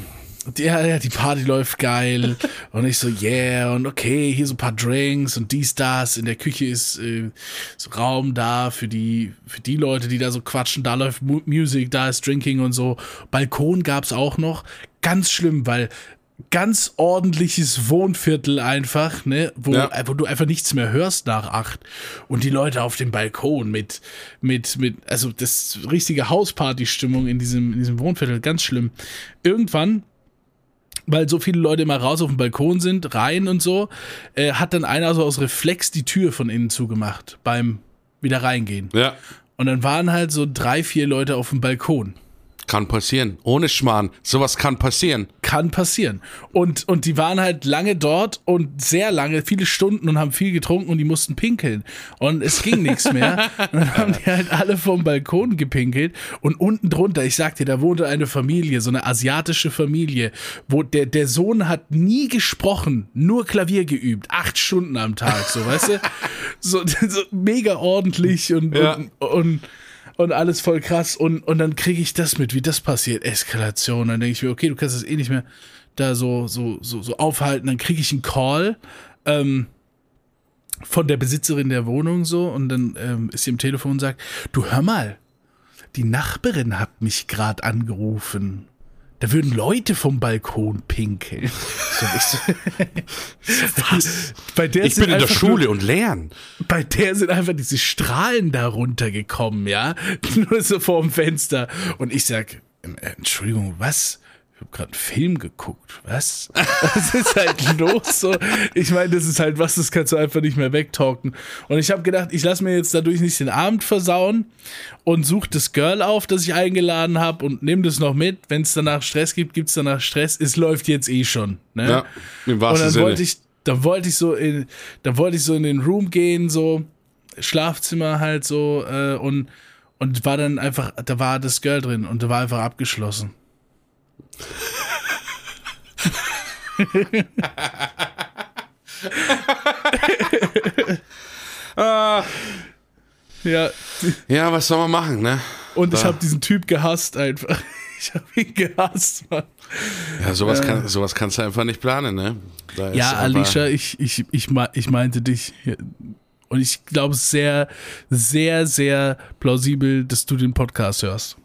Ja, ja, die Party läuft geil. und ich so, yeah, und okay, hier so ein paar Drinks und dies, das. In der Küche ist äh, so Raum da für die, für die Leute, die da so quatschen. Da läuft Mu Musik, da ist Drinking und so. Balkon gab's auch noch. Ganz schlimm, weil ganz ordentliches Wohnviertel einfach, ne, wo, Ja. wo du einfach nichts mehr hörst nach acht und die Leute auf dem Balkon mit, mit, mit, also das richtige Hausparty-Stimmung in diesem, in diesem Wohnviertel, ganz schlimm. Irgendwann weil so viele Leute immer raus auf dem Balkon sind, rein und so, äh, hat dann einer so aus Reflex die Tür von innen zugemacht beim wieder reingehen. Ja. Und dann waren halt so drei, vier Leute auf dem Balkon. Kann passieren. Ohne Schmarrn. Sowas kann passieren. Kann passieren. Und, und die waren halt lange dort und sehr lange, viele Stunden und haben viel getrunken und die mussten pinkeln. Und es ging nichts mehr. Und dann haben die halt alle vom Balkon gepinkelt. Und unten drunter, ich sag dir, da wohnte eine Familie, so eine asiatische Familie, wo der, der Sohn hat nie gesprochen, nur Klavier geübt. Acht Stunden am Tag, so, weißt du? So, so mega ordentlich und, Ja. und, und und alles voll krass. Und, und dann kriege ich das mit, wie das passiert, Eskalation, dann denke ich mir, okay, du kannst das eh nicht mehr da so, so, so, so aufhalten, dann kriege ich einen Call ähm, von der Besitzerin der Wohnung so. Und dann ähm, ist sie im Telefon und sagt, du hör mal, die Nachbarin hat mich gerade angerufen. Da würden Leute vom Balkon pinkeln. Was? Bei der Ich bin in der Schule und lerne. bei der sind einfach diese Strahlen da runtergekommen, ja. Nur so vorm Fenster. Und ich sag, äh, Entschuldigung, was? Ich habe gerade einen Film geguckt. Was? Was ist halt los? So, ich meine, das ist halt was, das kannst du einfach nicht mehr wegtalken. Und ich habe gedacht, ich lasse mir jetzt dadurch nicht den Abend versauen und suche das Girl auf, das ich eingeladen habe und nehme das noch mit. Wenn es danach Stress gibt, gibt es danach Stress. Es läuft jetzt eh schon. Ne? Ja. Im Und wahrsten dann Sinne. wollte ich, dann wollte ich so in, dann wollte ich so in den Room gehen, so Schlafzimmer halt so äh, und und war dann einfach, da war das Girl drin und da war einfach abgeschlossen. Ah. Ja, Ja, was soll man machen, ne? und ich habe diesen Typ gehasst einfach. Ich habe ihn gehasst, Mann. Ja, sowas, kann, sowas kannst du einfach nicht planen, ne? Da Ja, Alicia, ich, ich, ich, ich meinte dich. Und ich glaube, es ist sehr, sehr, sehr plausibel, dass du den Podcast hörst.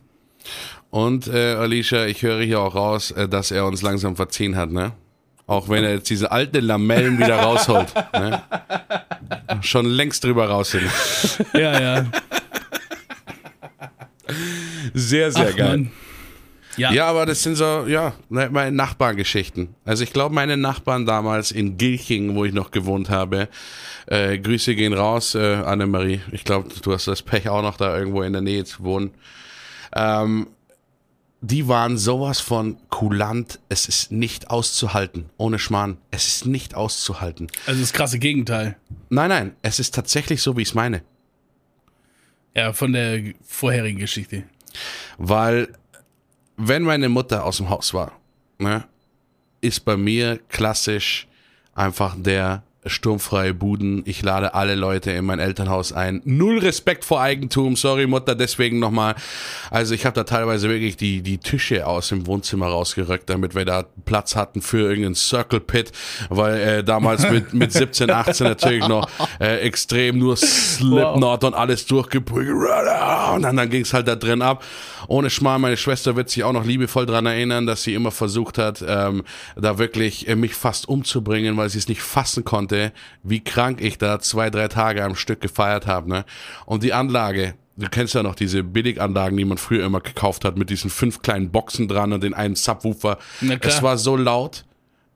Und äh, Alicia, ich höre hier auch raus, äh, dass er uns langsam verziehen hat, ne? Auch wenn er jetzt diese alten Lamellen wieder rausholt. Ne? Schon längst drüber raus sind. Ja, ja. Sehr, sehr Ach, geil. Mann. Ja. Ja, aber das sind so, ja, ne, meine Nachbargeschichten. Also ich glaube, meine Nachbarn damals in Gilching, wo ich noch gewohnt habe, äh, Grüße gehen raus, äh, Annemarie. Ich glaube, du hast das Pech auch noch da irgendwo in der Nähe zu wohnen. Ähm, die waren sowas von kulant, es ist nicht auszuhalten, ohne Schmarrn. Es ist nicht auszuhalten. Also das krasse Gegenteil. Nein, nein, es ist tatsächlich so, wie ich es meine. Ja, von der vorherigen Geschichte. Weil, wenn meine Mutter aus dem Haus war, ne, ist bei mir klassisch einfach der sturmfreie Buden. Ich lade alle Leute in mein Elternhaus ein. Null Respekt vor Eigentum. Sorry, Mutter, deswegen nochmal. Also ich habe da teilweise wirklich die, die Tische aus dem Wohnzimmer rausgerückt, damit wir da Platz hatten für irgendeinen Circle Pit, weil äh, damals mit, mit 17, 18 natürlich noch äh, extrem nur Slipknot und alles durchgeprügelt. Und dann, dann ging es halt da drin ab. Ohne Schmarrn, meine Schwester wird sich auch noch liebevoll dran erinnern, dass sie immer versucht hat, ähm, da wirklich äh, mich fast umzubringen, weil sie es nicht fassen konnte, wie krank ich da zwei, drei Tage am Stück gefeiert habe. Ne? Und die Anlage, du kennst ja noch diese Billiganlagen, die man früher immer gekauft hat, mit diesen fünf kleinen Boxen dran und den einen Subwoofer. Es war so laut,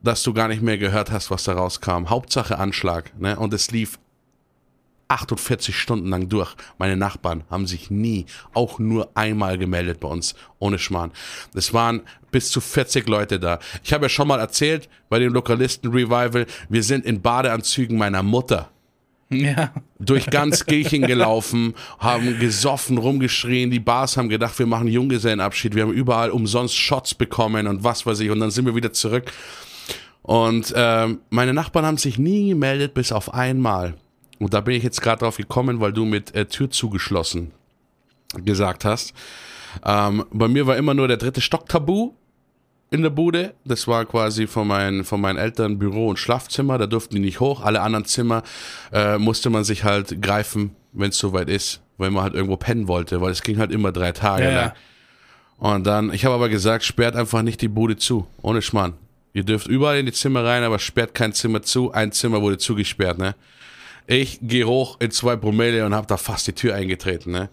dass du gar nicht mehr gehört hast, was da rauskam. Hauptsache Anschlag. Ne? Und es lief 48 Stunden lang durch. Meine Nachbarn haben sich nie, auch nur einmal gemeldet bei uns, ohne Schmarrn. Es waren bis zu 40 Leute da. Ich habe ja schon mal erzählt, bei dem Lokalisten-Revival, wir sind in Badeanzügen meiner Mutter Ja. durch ganz Gilchen gelaufen, haben gesoffen, rumgeschrien, die Bars haben gedacht, wir machen Junggesellenabschied, wir haben überall umsonst Shots bekommen und was weiß ich und dann sind wir wieder zurück. Und ähm, meine Nachbarn haben sich nie gemeldet, bis auf einmal. Und da bin ich jetzt gerade drauf gekommen, weil du mit äh, Tür zugeschlossen gesagt hast. Ähm, bei mir war immer nur der dritte Stock tabu in der Bude. Das war quasi von meinen, von meinen Eltern Büro und Schlafzimmer. Da durften die nicht hoch. Alle anderen Zimmer äh, musste man sich halt greifen, wenn es soweit ist, weil man halt irgendwo pennen wollte, weil es ging halt immer drei Tage. Ja, ja. Und dann, ich habe aber gesagt, sperrt einfach nicht die Bude zu. Ohne Schmarrn. Ihr dürft überall in die Zimmer rein, aber sperrt kein Zimmer zu. Ein Zimmer wurde zugesperrt, ne? Ich gehe hoch in zwei Promille und habe da fast die Tür eingetreten, ne?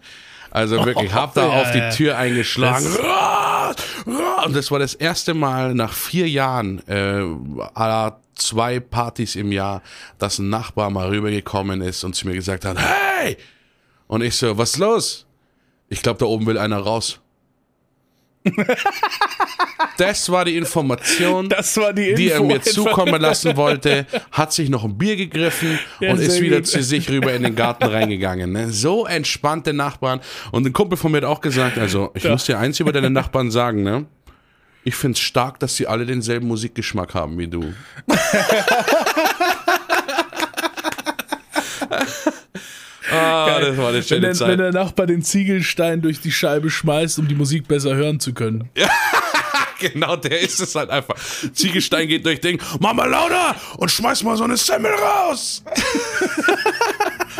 Also wirklich, hab da Ja, auf die. Tür eingeschlagen. Das- Und das war das erste Mal nach vier Jahren, äh, aller zwei Partys im Jahr, dass ein Nachbar mal rübergekommen ist und zu mir gesagt hat, hey! Und ich so, was ist los? Ich glaube, da oben will einer raus. das war die Information war die Info. die er mir zukommen lassen wollte, hat sich noch ein Bier gegriffen Ja, und ist wieder gut. zu sich rüber in den Garten reingegangen. Ne? So entspannte Nachbarn. Und ein Kumpel von mir hat auch gesagt, also ich muss dir eins über deine Nachbarn sagen, ne? Ich find's stark, dass sie alle denselben Musikgeschmack haben wie du. ah, das war eine Wenn schöne der, wenn Zeit. der Nachbar den Ziegelstein durch die Scheibe schmeißt, um die Musik besser hören zu können. Genau, der ist es halt einfach. Ziegelstein geht durch Ding, mal lauter und schmeiß mal so eine Semmel raus.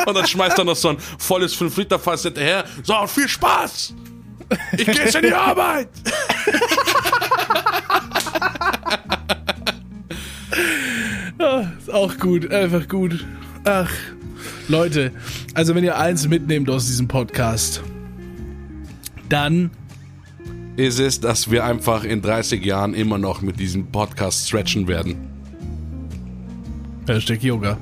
und dann schmeißt er noch so ein volles 5-Liter-Fass hinterher. So, viel Spaß. Ich geh jetzt in die Arbeit. Ist auch gut, einfach gut. Ach, Leute, also wenn ihr eins mitnehmt aus diesem Podcast, dann Ist es, dass wir einfach in 30 Jahren immer noch mit diesem Podcast stretchen werden. Hashtag Yoga.